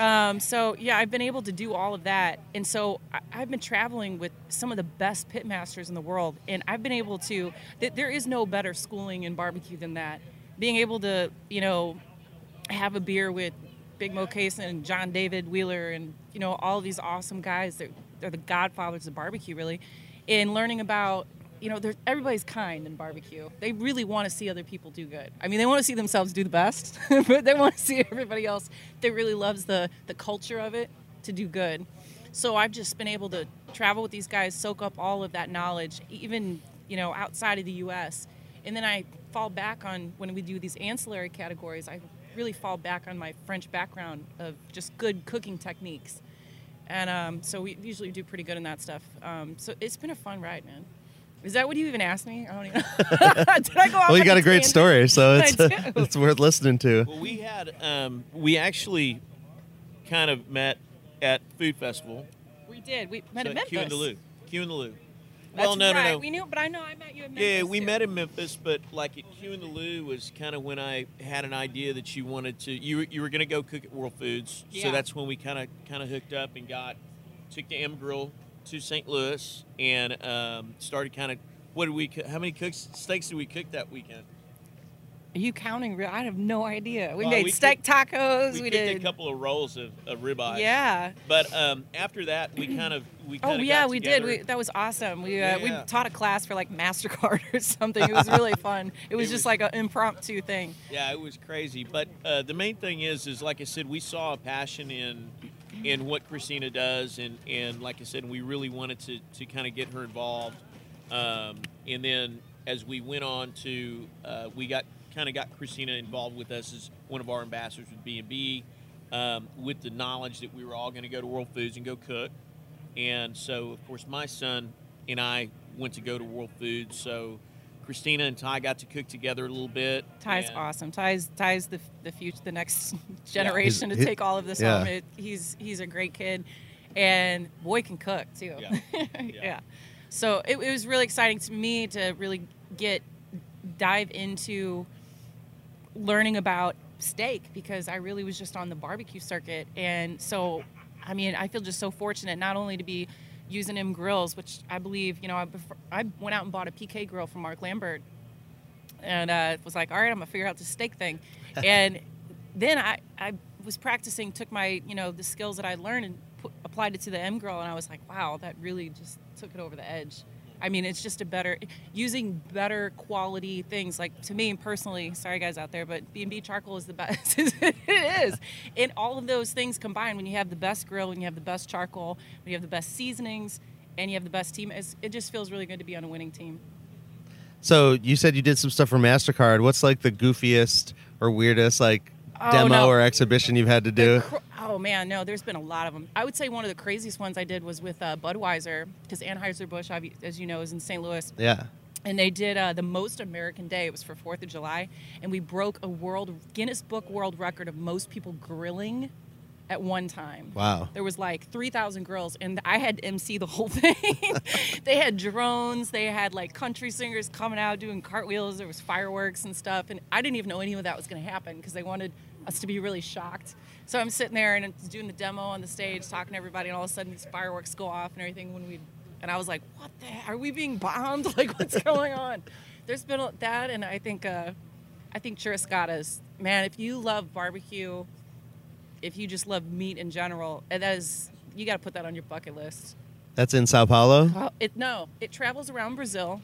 Um, so yeah, I've been able to do all of that, and so I, I've been traveling with some of the best pitmasters in the world, and I've been able to. Th- there is no better schooling in barbecue than that. Being able to, you know, have a beer with Big Moe Cason and John David Wheeler and you know all these awesome guys. They're they're the godfathers of barbecue, really. In learning about you know, everybody's kind in barbecue. They really want to see other people do good. I mean, they want to see themselves do the best, but they want to see everybody else that really loves the the culture of it to do good. So I've just been able to travel with these guys, soak up all of that knowledge, even you know outside of the U.S. And then I fall back on when we do these ancillary categories. I really fall back on my French background of just good cooking techniques, and um, so we usually do pretty good in that stuff. Um, so it's been a fun ride, man. Is that what you even asked me? I don't even. Did I go off well, you got a great tangent? story, so it's do. it's worth listening to. Well, we had um, we actually kind of met at food festival. We did. We met So in Memphis. Q in the Lou. Q in the Lou. That's well, no, right. no, no. We knew, but I know I met you in Memphis. Yeah, we too. met in Memphis, but like at Q in the Lou was kind of when I had an idea that you wanted to. You were- you were going to go cook at World Foods, Yeah. so that's when we kind of kind of hooked up and got took the M Grill to St. Louis and um, started kind of. What did we? How many cooks steaks did we cook that weekend? Are you counting? Real? I have no idea. We Well, made we steak tacos. We, We, did. a couple of rolls of, of ribeye. Yeah. But um, after that, we kind of we Oh kind of yeah, we together. did. We, that was awesome. We uh, we Yeah. taught a class for like Mastercard or something. It was really fun. It was It just was- like an impromptu thing. Yeah, it was crazy. But uh, the main thing is, is like I said, we saw a passion in in what Christina does, and and like I said, we really wanted to to kind of get her involved. Um, and then as we went on to, uh, we got kind of got Christina involved with us as one of our ambassadors with B and B, um, with the knowledge that we were all going to go to World Foods and go cook. And so, of course, my son and I went to go to World Foods. So Christina and Ty got to cook together a little bit. Ty's and- awesome. Ty's Ty's the the future, the next generation He's- to he- take all of this yeah. home. It, he's he's a great kid, and boy can cook too. Yeah. Yeah. So it, it was really exciting to me to really get dive into learning about steak because I really was just on the barbecue circuit, and so I mean I feel just so fortunate not only to be using M grills, which I believe you know I, prefer, I went out and bought a PK grill from Mark Lambert and uh, was like, all right, I'm gonna figure out the steak thing. and then I, I was practicing, took my, you know, the skills that I learned and put, applied it to the M grill, and I was like, wow, that really just took it over the edge. I mean, it's just a better using better quality things. Like to me personally, sorry guys out there, but B and B charcoal is the best. it is, and all of those things combined, when you have the best grill, when you have the best charcoal, when you have the best seasonings, and you have the best team, it's, it just feels really good to be on a winning team. So you said you did some stuff for Mastercard. What's like the goofiest or weirdest like Oh, demo no. or exhibition you've had to do? Cr- Oh man, no, there's been a lot of them. I would say one of the craziest ones I did was with uh, Budweiser because Anheuser Busch, as you know, is in St. Louis, Yeah. and they did uh, the most American Day. It was for Fourth of July, and we broke a world Guinness Book World Record of most people grilling at one time. Wow. There was like 3,000 girls, and I had to MC the whole thing. they had drones, they had like country singers coming out doing cartwheels, there was fireworks and stuff, and I didn't even know any of that was going to happen because they wanted us to be really shocked. So I'm sitting there and it's doing the demo on the stage, talking to everybody, and all of a sudden these fireworks go off and everything. When we, and I was like, "What the? Heck? Are we being bombed? Like, what's going on?" There's been that, and I think, uh, I think Churrascadas, man. If you love barbecue, if you just love meat in general, and that is you got to put that on your bucket list. That's in Sao Paulo. Oh, it no, it travels around Brazil.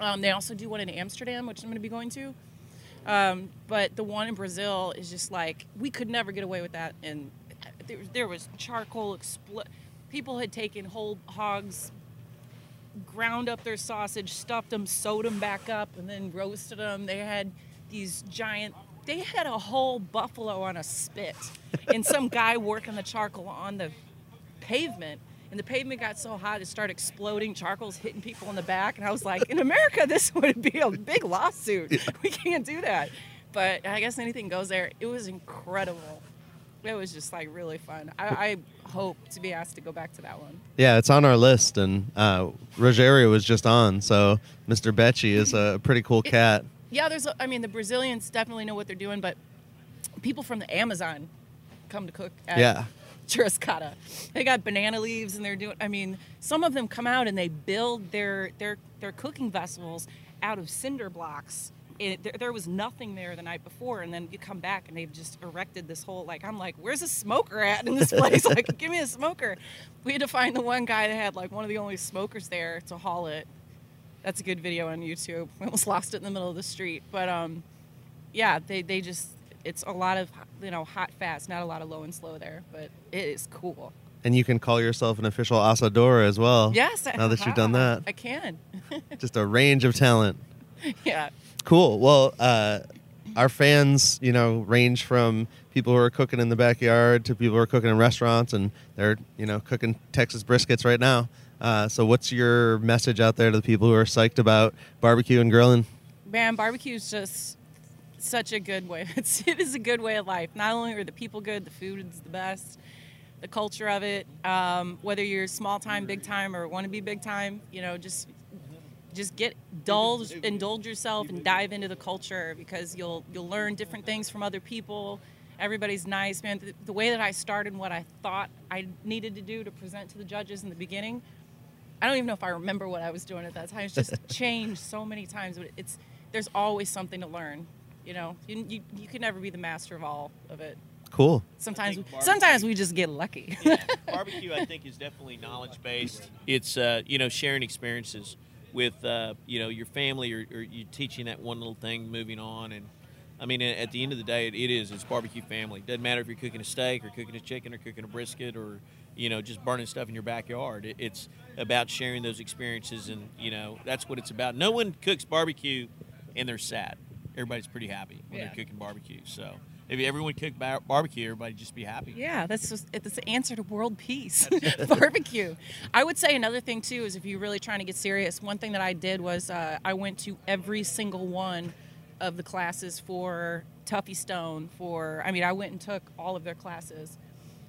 Um, they also do one in Amsterdam, which I'm going to be going to. Um, but the one in Brazil is just like we could never get away with that. And there, there was charcoal expl- People had taken whole hogs, ground up their sausage, stuffed them, sewed them back up, and then roasted them. They had these giant. They had a whole buffalo on a spit, and some guy working the charcoal on the pavement. And the pavement got so hot it started exploding. Charcoal's hitting people in the back, and I was like, in America, this would be a big lawsuit. We can't do that. But I guess anything goes there. It was incredible. It was just like really fun. I, I hope to be asked to go back to that one. Yeah, it's on our list, and uh, Rogerio was just on. So Mr. Becci is a pretty cool cat. Yeah, there's. i mean, the Brazilians definitely know what they're doing, but people from the Amazon come to cook. At Yeah. Churrascada. They got banana leaves, and they're doing. I mean, some of them come out and they build their their their cooking vessels out of cinder blocks it, there, there was nothing there the night before, and then you come back and they've just erected this whole like I'm like, where's a smoker at in this place? like, give me a smoker. We had to find the one guy that had like one of the only smokers there to haul it. That's a good video on YouTube. We almost lost it in the middle of the street, but um, yeah, they they just it's a lot of you know hot fast, not a lot of low and slow there, but it is cool. And you can call yourself an official asador as well. Yes, Now that you've done that, I can. just a range of talent. yeah. Cool. Well, uh, our fans, you know, range from people who are cooking in the backyard to people who are cooking in restaurants, and they're, you know, cooking Texas briskets right now. Uh, so, what's your message out there to the people who are psyched about barbecue and grilling? Man, barbecue is just such a good way. It's, it is a good way of life. Not only are the people good, the food is the best, the culture of it. Um, whether you're small time, big time, or want to be big time, you know, just just get indulge, indulge yourself and dive into the culture because you'll you'll learn different things from other people. Everybody's nice, man. The, the way that I started what I thought I needed to do to present to the judges in the beginning, I don't even know if I remember what I was doing at that time. It's just changed so many times, but it's there's always something to learn. You know, you, you, you can never be the master of all of it. Cool. Sometimes, think barbecue- sometimes we just get lucky. barbecue i think is definitely knowledge based it's uh, you know sharing experiences with uh, you know your family or, or you teaching that one little thing moving on and i mean at at the end of the day it, it is it's barbecue family doesn't matter if you're cooking a steak or cooking a chicken or cooking a brisket or you know just burning stuff in your backyard it, it's about sharing those experiences and you know that's what it's about no one cooks barbecue and they're sad everybody's pretty happy when Yeah. they're cooking barbecue so if everyone cooked bar- barbecue everybody just be happy Yeah, that's just it's the answer to world peace. Barbecue. I would say another thing too is if you're really trying to get serious. One thing that I did was uh, I went to every single one of the classes for Tuffy Stone. For I mean, I went and took all of their classes,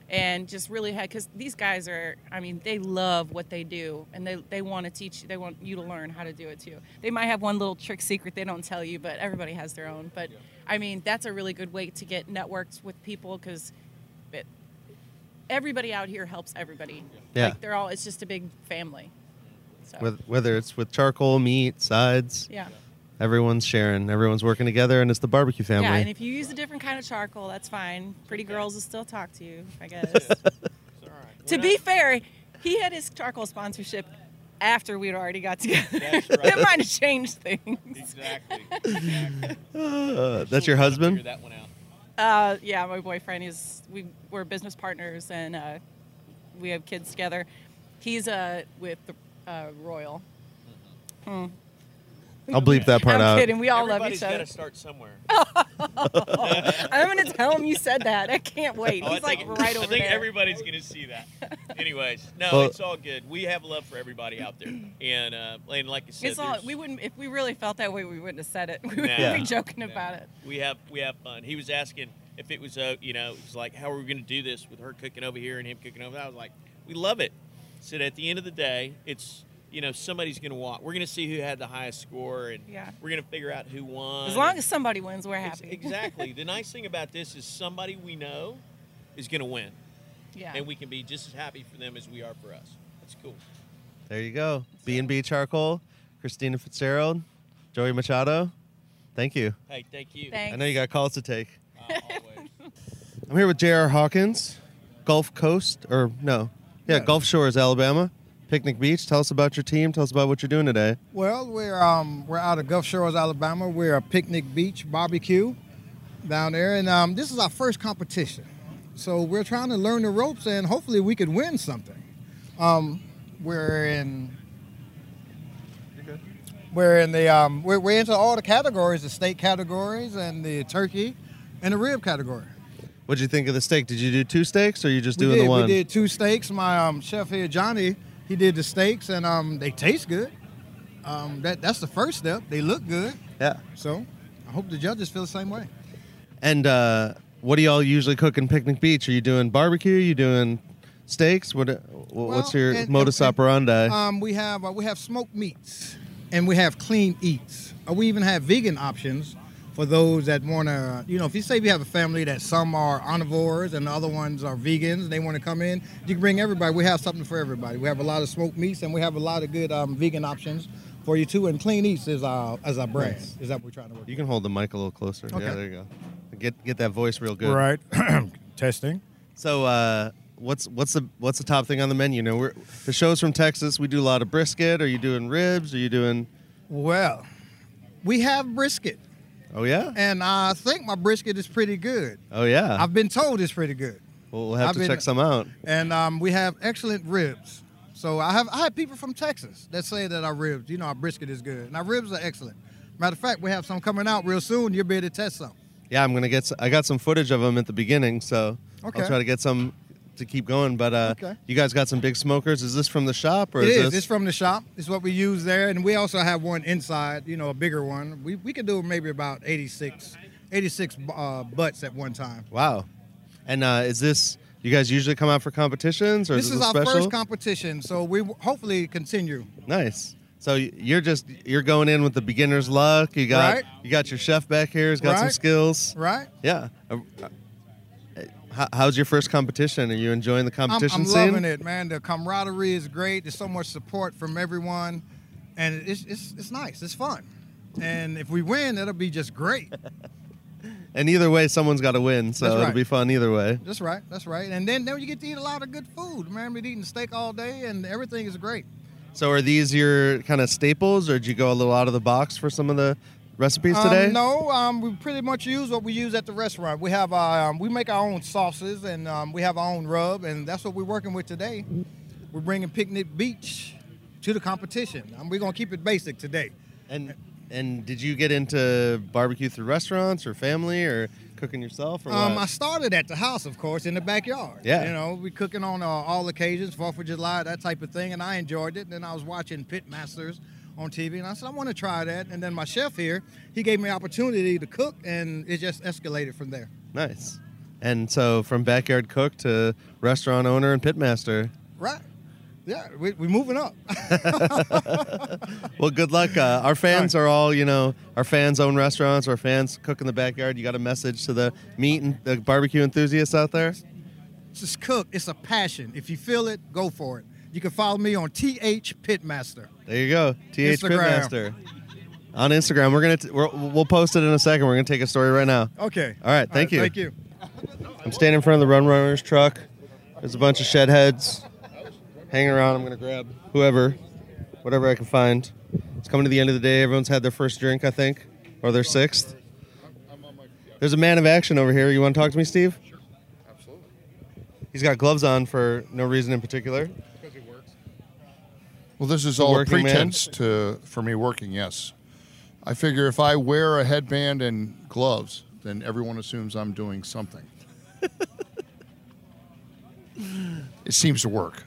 and just really had because these guys are. I mean, they love what they do, and they they want to teach. They want you to learn how to do it too. They might have one little trick secret they don't tell you, but everybody has their own. But I mean, that's a really good way to get networked with people because everybody out here helps everybody. Yeah. Like they're all it's just a big family. So whether it's with charcoal, meat, sides, yeah. Everyone's sharing, everyone's working together, and it's the barbecue family. Yeah, and if you use a different kind of charcoal, that's fine. Pretty girls will still talk to you, I guess. to be fair, he had his charcoal sponsorship after we'd already got together. That's right. it might have changed things. exactly Uh, that's your husband? that one out Uh, yeah, my boyfriend is. We we're business partners and uh, we have kids together. He's uh, with the uh, Royal. Hmm. I'll bleep that part out. I'm out. kidding. We all Everybody's love each other. got to start somewhere. I'm gonna tell him you said that. I can't wait. Oh, I He's like think, right over I think there. everybody's going to see that. Anyways, no, Well- it's all good. We have love for everybody out there, and uh, and like I said, It's all. there's- We wouldn't. If we really felt that way, we wouldn't have said it. We would Nah. be joking about it. we have we have fun. He was asking if it was uh, you know, it was like how are we going to do this with her cooking over here and him cooking over there. I was like, we love it. Said at the end of the day, it's you know somebody's going to walk. We're going to see who had the highest score, and Yeah. we're going to figure out who won. As long as somebody wins, we're Ex- happy. exactly. the nice thing about this is somebody we know is going to win, yeah. and we can be just as happy for them as we are for us. That's cool. There you go. B and B Charcoal, Christina Fitzgerald, Joey Machado. Thank you. Hey, thank you. Thanks. I know you got calls to take. Uh. I'm here with J.R. Hawkins, Gulf Coast, or no, yeah, Yeah. Gulf Shores, Alabama, Picnic Beach. Tell us about your team. Tell us about what you're doing today. Well, we're um, we're out of Gulf Shores, Alabama. We're a picnic beach barbecue down there, and um, this is our first competition. So we're trying to learn the ropes, and hopefully we could win something. Um, we're in. We're in the um, we're, we're into all the categories, the steak categories, and the turkey, and the rib category. What'd you think of the steak? Did you do two steaks, or you just we doing did, the one? We did two steaks. My um, chef here, Johnny, he did the steaks, and um, they taste good. Um, that that's the first step. They look good. Yeah. So I hope the judges feel the same way. And uh, what do y'all usually cook in Picnic Beach? Are you doing barbecue? Are you doing steaks? What? wh- what's Well, your and- modus and- operandi? Um, we have uh, we have smoked meats, and we have clean eats. Uh, we even have vegan options for those that want to. You know, if you say we have a family that some are omnivores and the other ones are vegans, and they want to come in, you can bring everybody. We have something for everybody. We have a lot of smoked meats, and we have a lot of good um, vegan options for you too. And Clean Eats is our as our brand. Is that what we're trying to work? You can hold the mic a little closer. Okay. Yeah, there you go. Get get that voice real good. Right. Testing. So, uh, what's what's the what's the top thing on the menu? You know, we're the show's from Texas. We do a lot of brisket. Are you doing ribs? Are you doing? Well, we have brisket, Oh yeah. and I think my brisket is pretty good. Oh yeah. I've been told it's pretty good. Well, we'll have I've to been- check some out. And um, we have excellent ribs. So I have I have people from Texas that say that our ribs, you know, our brisket is good, and our ribs are excellent. Matter of fact, we have some coming out real soon. You'll be able to test some. Yeah, I'm gonna get. I got some footage of them at the beginning, so Okay. I'll try to get some to keep going. But uh, Okay. you guys got some big smokers. Is this from the shop or It is is. this? It's from the shop. It's what we use there, and we also have one inside. You know, a bigger one. We we can do maybe about 86, 86 uh, butts at one time. Wow. And uh, is this? You guys usually come out for competitions, or This is, is this a our special? first competition, so we hopefully continue. Nice. So you're just you're going in with the beginner's luck. You got Right. you got your chef back here. He's got some skills. Right. Yeah. How, how's your first competition? Are you enjoying the I'm, competition I'm scene? loving it, man. The camaraderie is great. There's so much support from everyone, and it's it's, it's nice. It's fun, and if we win, it'll be just great. And either way, someone's got to win, so That's it'll be fun either way. That's right. That's right. And then then you get to eat a lot of good food, man. We're eating steak all day, and everything is great. So are these your kind of staples, or did you go a little out of the box for some of the recipes Um, today? no, um, we pretty much use what we use at the restaurant. We have our, um, we make our own sauces and um, we have our own rub, and that's what we're working with today. We're bringing Picnic Beach to the competition. Um, we're gonna keep it basic today. And and did you get into barbecue through restaurants or family or cooking yourself or Um, I started at the house, of course, in the backyard. Yeah. You know, we cooking on uh, all occasions, Fourth of July, that type of thing, and I enjoyed it. And then I was watching Pit Masters on TV, and I said, I want to try that. And then my chef here, he gave me opportunity to cook, and it just escalated from there. Nice. And so from backyard cook to restaurant owner and pitmaster. Right. Yeah, we, we're moving up. Well, good luck. Uh, our fans are all, you know, our fans own restaurants. Our fans cook in the backyard. You got a message to the meat and the barbecue enthusiasts out there? Just cook. It's a passion. If you feel it, go for it. You can follow me on TH Pitmaster. There you go, th Instagram. pitmaster on Instagram. We're gonna t- we're, we'll post it in a second. We're gonna take a story right now. Okay. All right. Thank you. Thank you. I'm standing in front of the Run Runners truck. There's a bunch of shed heads hanging around. I'm gonna grab whoever, whatever I can find. It's coming to the end of the day. Everyone's had their first drink, I think, or their sixth. There's a man of action over here. You want to talk to me, Steve? Sure. Absolutely. He's got gloves on for no reason in particular. Well, this is all a pretense to for me working. Yes, I figure if I wear a headband and gloves, then everyone assumes I'm doing something. it seems to work,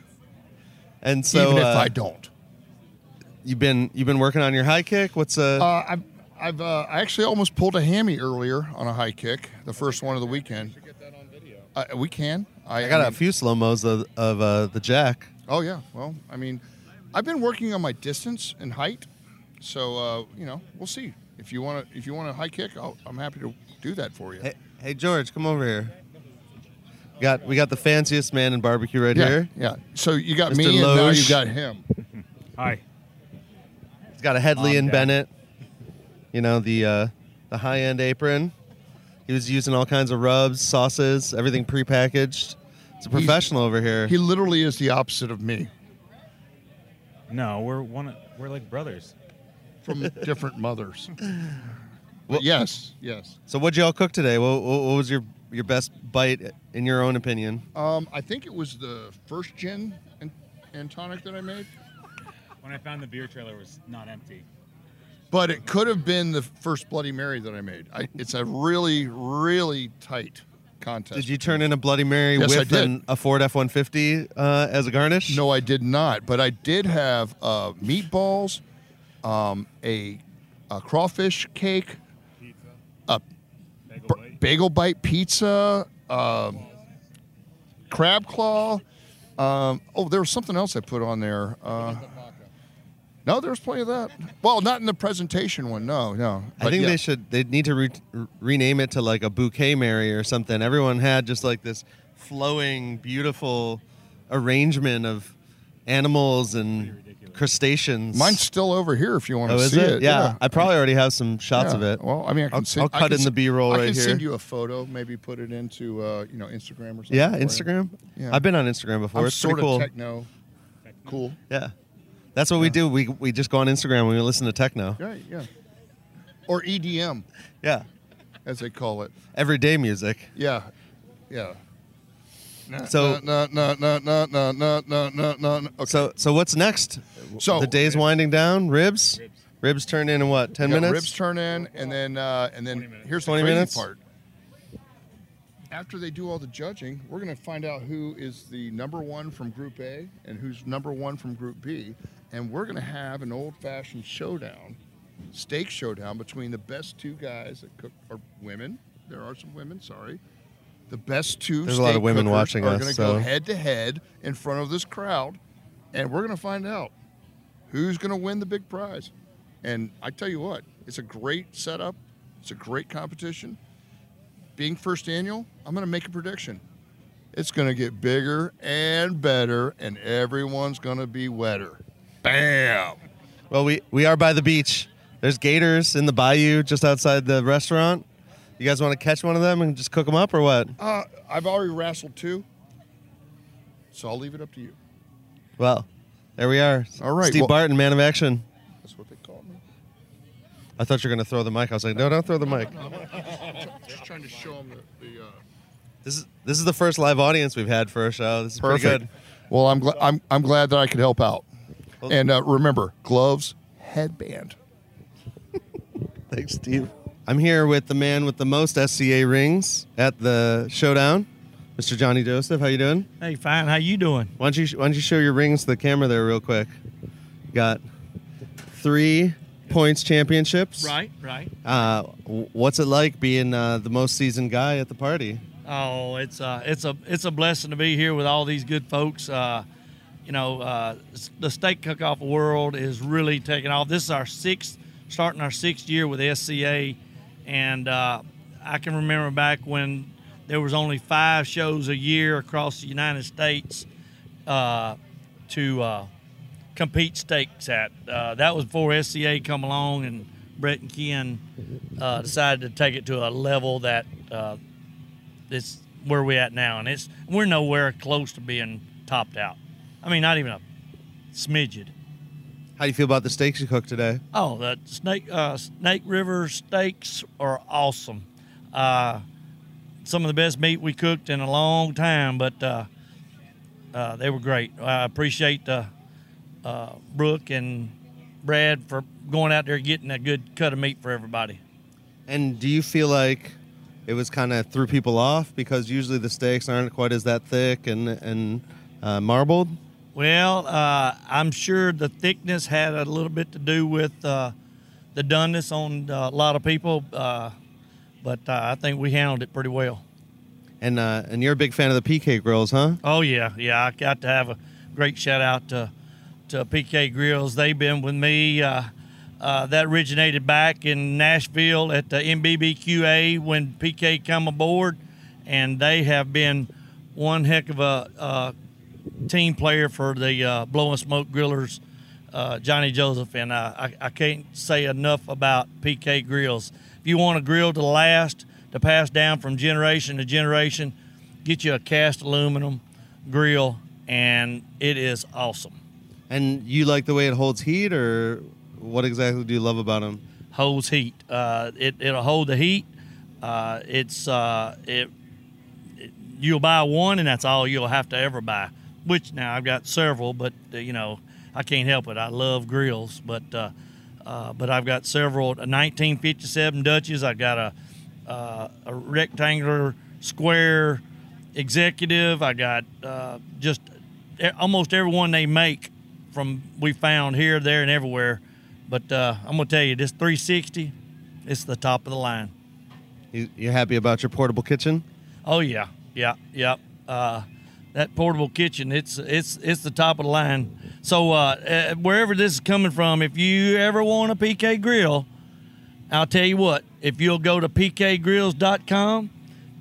And so, even if uh, I don't. You've been you've been working on your high kick. What's uh? Uh, I've I've uh, I actually almost pulled a hammy earlier on a high kick, the first one of the weekend. Uh, we can. I got a a few slow mos of, of uh, the jack. Oh yeah. Well, I mean, I've been working on my distance and height, so uh, you know we'll see. If you want to, if you want a high kick, I'll, I'm happy to do that for you. Hey, hey George, come over here. Got we got the fanciest man in barbecue right yeah, here. yeah. So you got Mr. me, and now you got him. Hi. He's got a Hedley and. Bennett. You know the uh, the high end apron. He was using all kinds of rubs, sauces, everything prepackaged. It's a He's- professional over here. He literally is the opposite of me, No, we're one. We're like brothers. from different mothers. But yes, yes. so what'd y'all cook today? What, what what was your your best bite in your own opinion? Um, I think it was the first gin and, and tonic that I made, When I found the beer trailer was not empty. but it could have been the first Bloody Mary that I made. I, it's a really, really tight contest. Did you turn in a Bloody Mary Yes, I with an, a Ford F one fifty uh, as a garnish? No, I did not. But I did have uh, meatballs, um, a, a crawfish cake, a bagel bite, bagel bite pizza, um, crab claw. Um, oh, there was something else I put on there. Uh, no, there was plenty of that. Well, not in the presentation one. No, no. I think yeah. they should. They need to re- rename it to like a bouquet Mary or something. Everyone had just like this flowing, beautiful arrangement of animals and crustaceans. Mine's still over here if you want Oh, to is see it? it. Yeah. I probably already have some shots Yeah. of it. Well, I mean, I can I'll, send, I'll I cut can in the B-roll right here. I right can send you a photo, maybe put it into uh, you know Instagram or something. yeah. Instagram. Yeah. I've been on Instagram before. I'm it's sort pretty cool. of techno. Cool. Yeah, that's what we do. We we just go on Instagram and we listen to techno. Right. Yeah. Or EDM, Yeah, as they call it. everyday music. Yeah. Yeah. No, So- no no no no no no no no no. no. Okay. So so what's next? So- the day's winding down. Ribs. Ribs turn in in what? Ten We minutes. Ribs turn in, and then uh, and then here's the 20 crazy minutes? part. After they do all the judging, we're going to find out who is the number one from Group A and who's number one from Group B, and we're going to have an old-fashioned showdown, steak showdown between the best two guys that cook or women. There are some women. Sorry. The best two. There's a lot of women watching are us, gonna so- go head to head in front of this crowd, and we're going to find out who's going to win the big prize. And I tell you what, it's a great setup. It's a great competition. Being first annual, I'm going to make a prediction. It's going to get bigger and better, and everyone's going to be wetter. Bam! Well, we we are by the beach. There's gators in the bayou just outside the restaurant. You guys want to catch one of them and just cook them up or what? Uh, I've already wrestled two, so I'll leave it up to you. Well, there we are. All right, Steve well- Barton, man of action. That's what they call me. I thought you were going to throw the mic. I was like, no, don't throw the mic. Just trying to show them the. the uh... This is this is the first live audience we've had for a show. This is Perfect. pretty good. Well, I'm glad. I'm, I'm glad that I could help out. And uh, remember, gloves, headband. Thanks, Steve. I'm here with the man with the most SCA rings at the showdown, Mr. Johnny Joseph. How you doing? Hey, fine. How you doing? Why don't you Why don't you show your rings to the camera there real quick? Got three points championships. Right, right. Uh, what's it like being uh, the most seasoned guy at the party? Oh, it's uh, it's a it's a blessing to be here with all these good folks. Uh, you know, uh, the steak cook-off world is really taking off. This is our sixth, starting our sixth year with SCA, and uh, I can remember back when there was only five shows a year across the United States uh, to uh, compete steaks at. Uh, that was before SCA come along and Brett and Ken uh, decided to take it to a level that it's where we at now, and it's we're nowhere close to being topped out. I mean, not even a smidget. How do you feel about the steaks you cooked today? Oh, the snake uh, Snake River steaks are awesome. Uh, some of the best meat we cooked in a long time, but uh, uh, they were great. I appreciate uh, uh, Brooke and Brad for going out there getting a good cut of meat for everybody. And do you feel like it was kind of threw people off because usually the steaks aren't quite as that thick and and uh, marbled? Well, uh, I'm sure the thickness had a little bit to do with uh, the doneness on uh, a lot of people, uh, but uh, I think we handled it pretty well. And uh, and you're a big fan of the PK grills, huh? Oh yeah, yeah. I got to have a great shout out to to PK Grills. They've been with me. Uh, uh, that originated back in Nashville at the NBBQA when PK come aboard, and they have been one heck of a uh, team player for the uh, Blowing Smoke Grillers, uh, Johnny Joseph, and uh, I, I can't say enough about PK Grills. If you want a grill to last, to pass down from generation to generation, get you a cast aluminum grill, and it is awesome. And you like the way it holds heat, or what exactly do you love about them? Holds heat. Uh, it it'll hold the heat. Uh, it's uh, it, it- You'll buy one, and that's all you'll have to ever buy. Which now I've got several, but uh, you know I can't help it. I love grills, but uh, uh, but I've got several. A 1957 Dutches. I've got a uh, a rectangular square executive. I got uh, just almost every one they make from we found here, there, and everywhere. But uh, I'm gonna tell you, this 360, it's the top of the line. You, you happy about your portable kitchen? Oh yeah, yeah, yeah. That portable kitchen, it's it's it's the top of the line. So uh, uh, wherever this is coming from, if you ever want a PK grill, I'll tell you what. If you'll go to pkgrills.com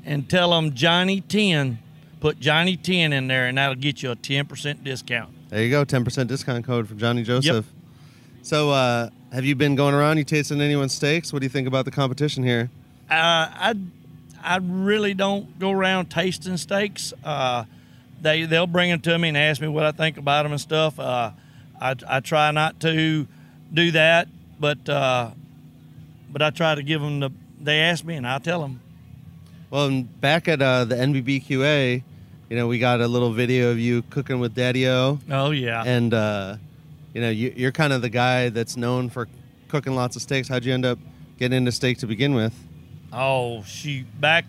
and tell them Johnny 10, put Johnny 10 in there, and that'll get you a 10% discount. There you go, ten percent discount code for Johnny Joseph. Yep. So, uh, have you been going around? You tasting anyone's steaks? What do you think about the competition here? Uh, I I really don't go around tasting steaks. Uh, they they'll bring them to me and ask me what I think about them and stuff. Uh, I I try not to do that, but uh, but I try to give them the. They ask me and I tell them. Well, and back at uh, the NBBQA, you know, we got a little video of you cooking with Daddy O. Oh yeah. And uh, you know, you, you're kind of the guy that's known for cooking lots of steaks. How'd you end up getting into steak to begin with? Oh, she back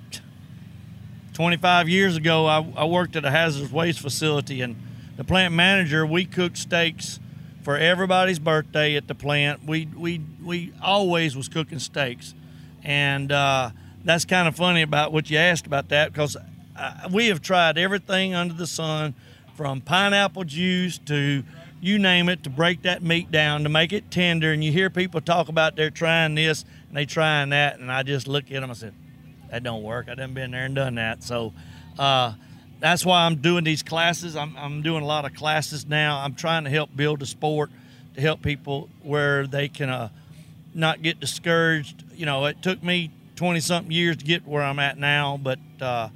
25 years ago. I, I worked at a hazardous waste facility, and the plant manager. We cooked steaks for everybody's birthday at the plant. We we we always was cooking steaks, and uh, that's kind of funny about what you asked about that because uh, we have tried everything under the sun, from pineapple juice to you name it, to break that meat down to make it tender. And you hear people talk about they're trying this and they trying that, and I just look at them and said, "That don't work. I done been there and done that." So. Uh, that's why I'm doing these classes. I'm, I'm doing a lot of classes now. I'm trying to help build a sport to help people where they can uh, not get discouraged. You know, it took me 20 something years to get where I'm at now, but uh,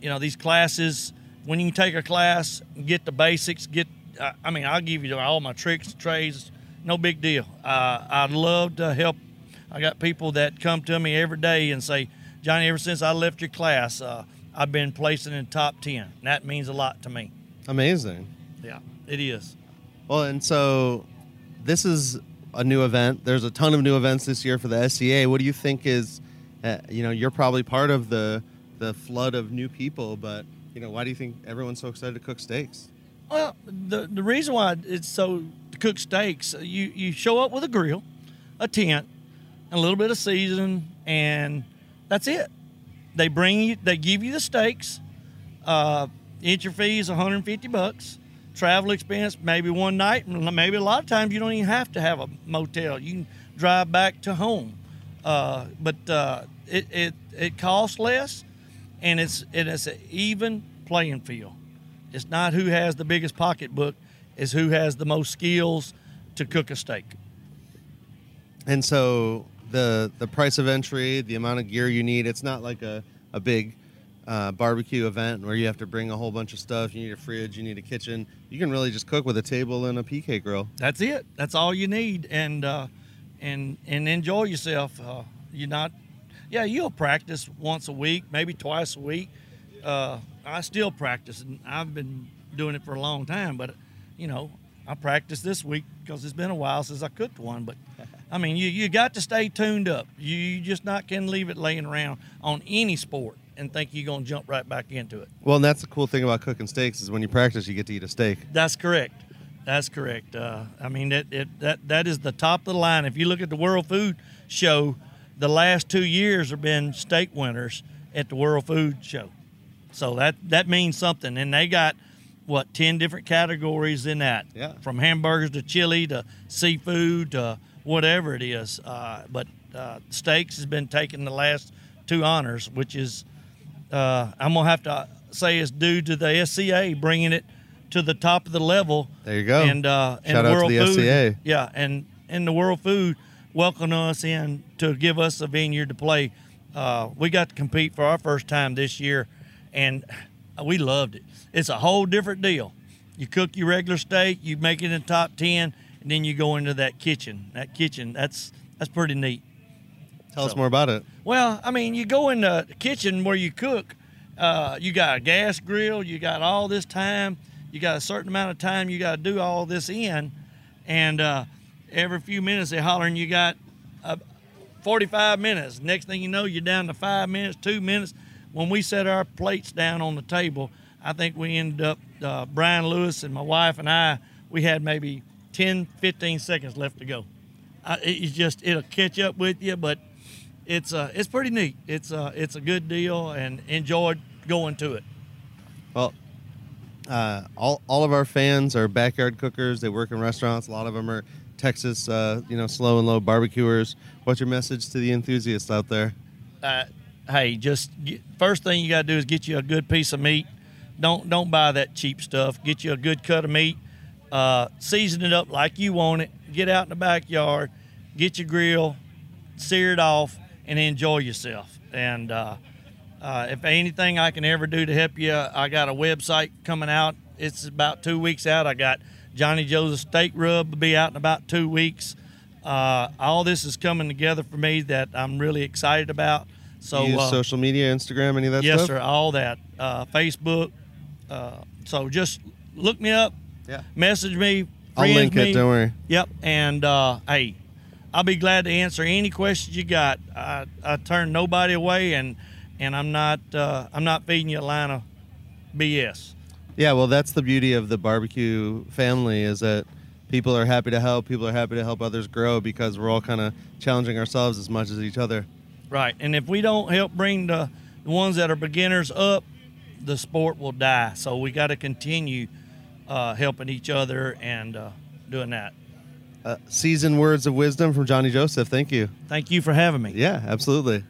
you know, these classes, when you take a class, get the basics, get, I mean, I'll give you all my tricks, trades, no big deal. Uh, I'd love to help. I got people that come to me every day and say, Johnny, ever since I left your class, uh, I've been placing in top 10. And that means a lot to me. Amazing. Yeah, it is. Well, and so this is a new event. There's a ton of new events this year for the SCA. What do you think is, uh, you know, you're probably part of the the flood of new people, but you know, why do you think everyone's so excited to cook steaks? Well, the the reason why it's so to cook steaks, you you show up with a grill, a tent, a little bit of seasoning, and that's it. They bring you, they give you the steaks. Uh, entry fee is 150 bucks. Travel expense, maybe one night, maybe a lot of times you don't even have to have a motel. You can drive back to home. Uh, but uh, it, it it costs less, and it's it is an even playing field. It's not who has the biggest pocketbook, it's who has the most skills to cook a steak. And so the the price of entry, the amount of gear you need, it's not like a, a big uh, barbecue event where you have to bring a whole bunch of stuff. You need a fridge, you need a kitchen. You can really just cook with a table and a PK grill. That's it. That's all you need, and uh, and and enjoy yourself. Uh, you're not, yeah, you'll practice once a week, maybe twice a week. Uh, I still practice, and I've been doing it for a long time. But you know, I practiced this week because it's been a while since I cooked one. But I mean, you you got to stay tuned up. You, you just not can leave it laying around on any sport and think you're gonna jump right back into it. Well, and that's the cool thing about cooking steaks is when you practice, you get to eat a steak. That's correct. That's correct. Uh, I mean, it, it, that that is the top of the line. If you look at the World Food Show, the last two years have been steak winners at the World Food Show. So that that means something. And they got what ten different categories in that. Yeah. From hamburgers to chili to seafood to whatever it is. Uh, but uh, steaks has been taking the last two honors, which is uh, I'm gonna have to say is due to the SCA bringing it to the top of the level. There you go. And uh, and Shout out to World the Food, SCA. Yeah, and and the World Food welcoming us in to give us a vineyard to play. Uh, we got to compete for our first time this year, and we loved it. It's a whole different deal. You cook your regular steak, you make it in the top ten, and then you go into that kitchen. That kitchen, that's that's pretty neat. Tell us more about it. Well, I mean, you go in the kitchen where you cook. Uh, you got a gas grill. You got all this time. You got a certain amount of time you got to do all this in, and uh, every few minutes they hollering you got uh, 45 minutes. Next thing you know, you're down to five minutes, two minutes. When we set our plates down on the table, I think we ended up uh, Brian Lewis and my wife and I. We had maybe 10, 15 seconds left to go. It, it's just it'll catch up with you, but it's uh, it's pretty neat. It's uh, it's a good deal, and enjoyed going to it. Well, uh, all, all of our fans are backyard cookers. They work in restaurants. A lot of them are Texas, uh, you know, slow and low barbecuers. What's your message to the enthusiasts out there? Uh, hey, just get, first thing you got to do is get you a good piece of meat. Don't don't buy that cheap stuff. Get you a good cut of meat. Uh, season it up like you want it. Get out in the backyard, get your grill, sear it off, and enjoy yourself. And uh, uh, if anything I can ever do to help you, I got a website coming out. It's about two weeks out. I got Johnny Joe's Steak Rub will be out in about two weeks. Uh, all this is coming together for me that I'm really excited about. So you use uh, social media, Instagram, any of that stuff? yes, stuff? sir. All that. Uh, Facebook. Uh, so just look me up. Yeah. Message me. I'll link it, don't worry. Yep. And uh, hey, I'll be glad to answer any questions you got. I, I turn nobody away, and and I'm not uh, I'm not feeding you a line of BS. Yeah, well, that's the beauty of the barbecue family is that people are happy to help. People are happy to help others grow because we're all kind of challenging ourselves as much as each other. Right. And if we don't help bring the, the ones that are beginners up, the sport will die. So we got to continue uh, helping each other and uh, doing that. Uh, seasoned words of wisdom from Johnny Joseph. Thank you. Thank you for having me. Yeah, absolutely.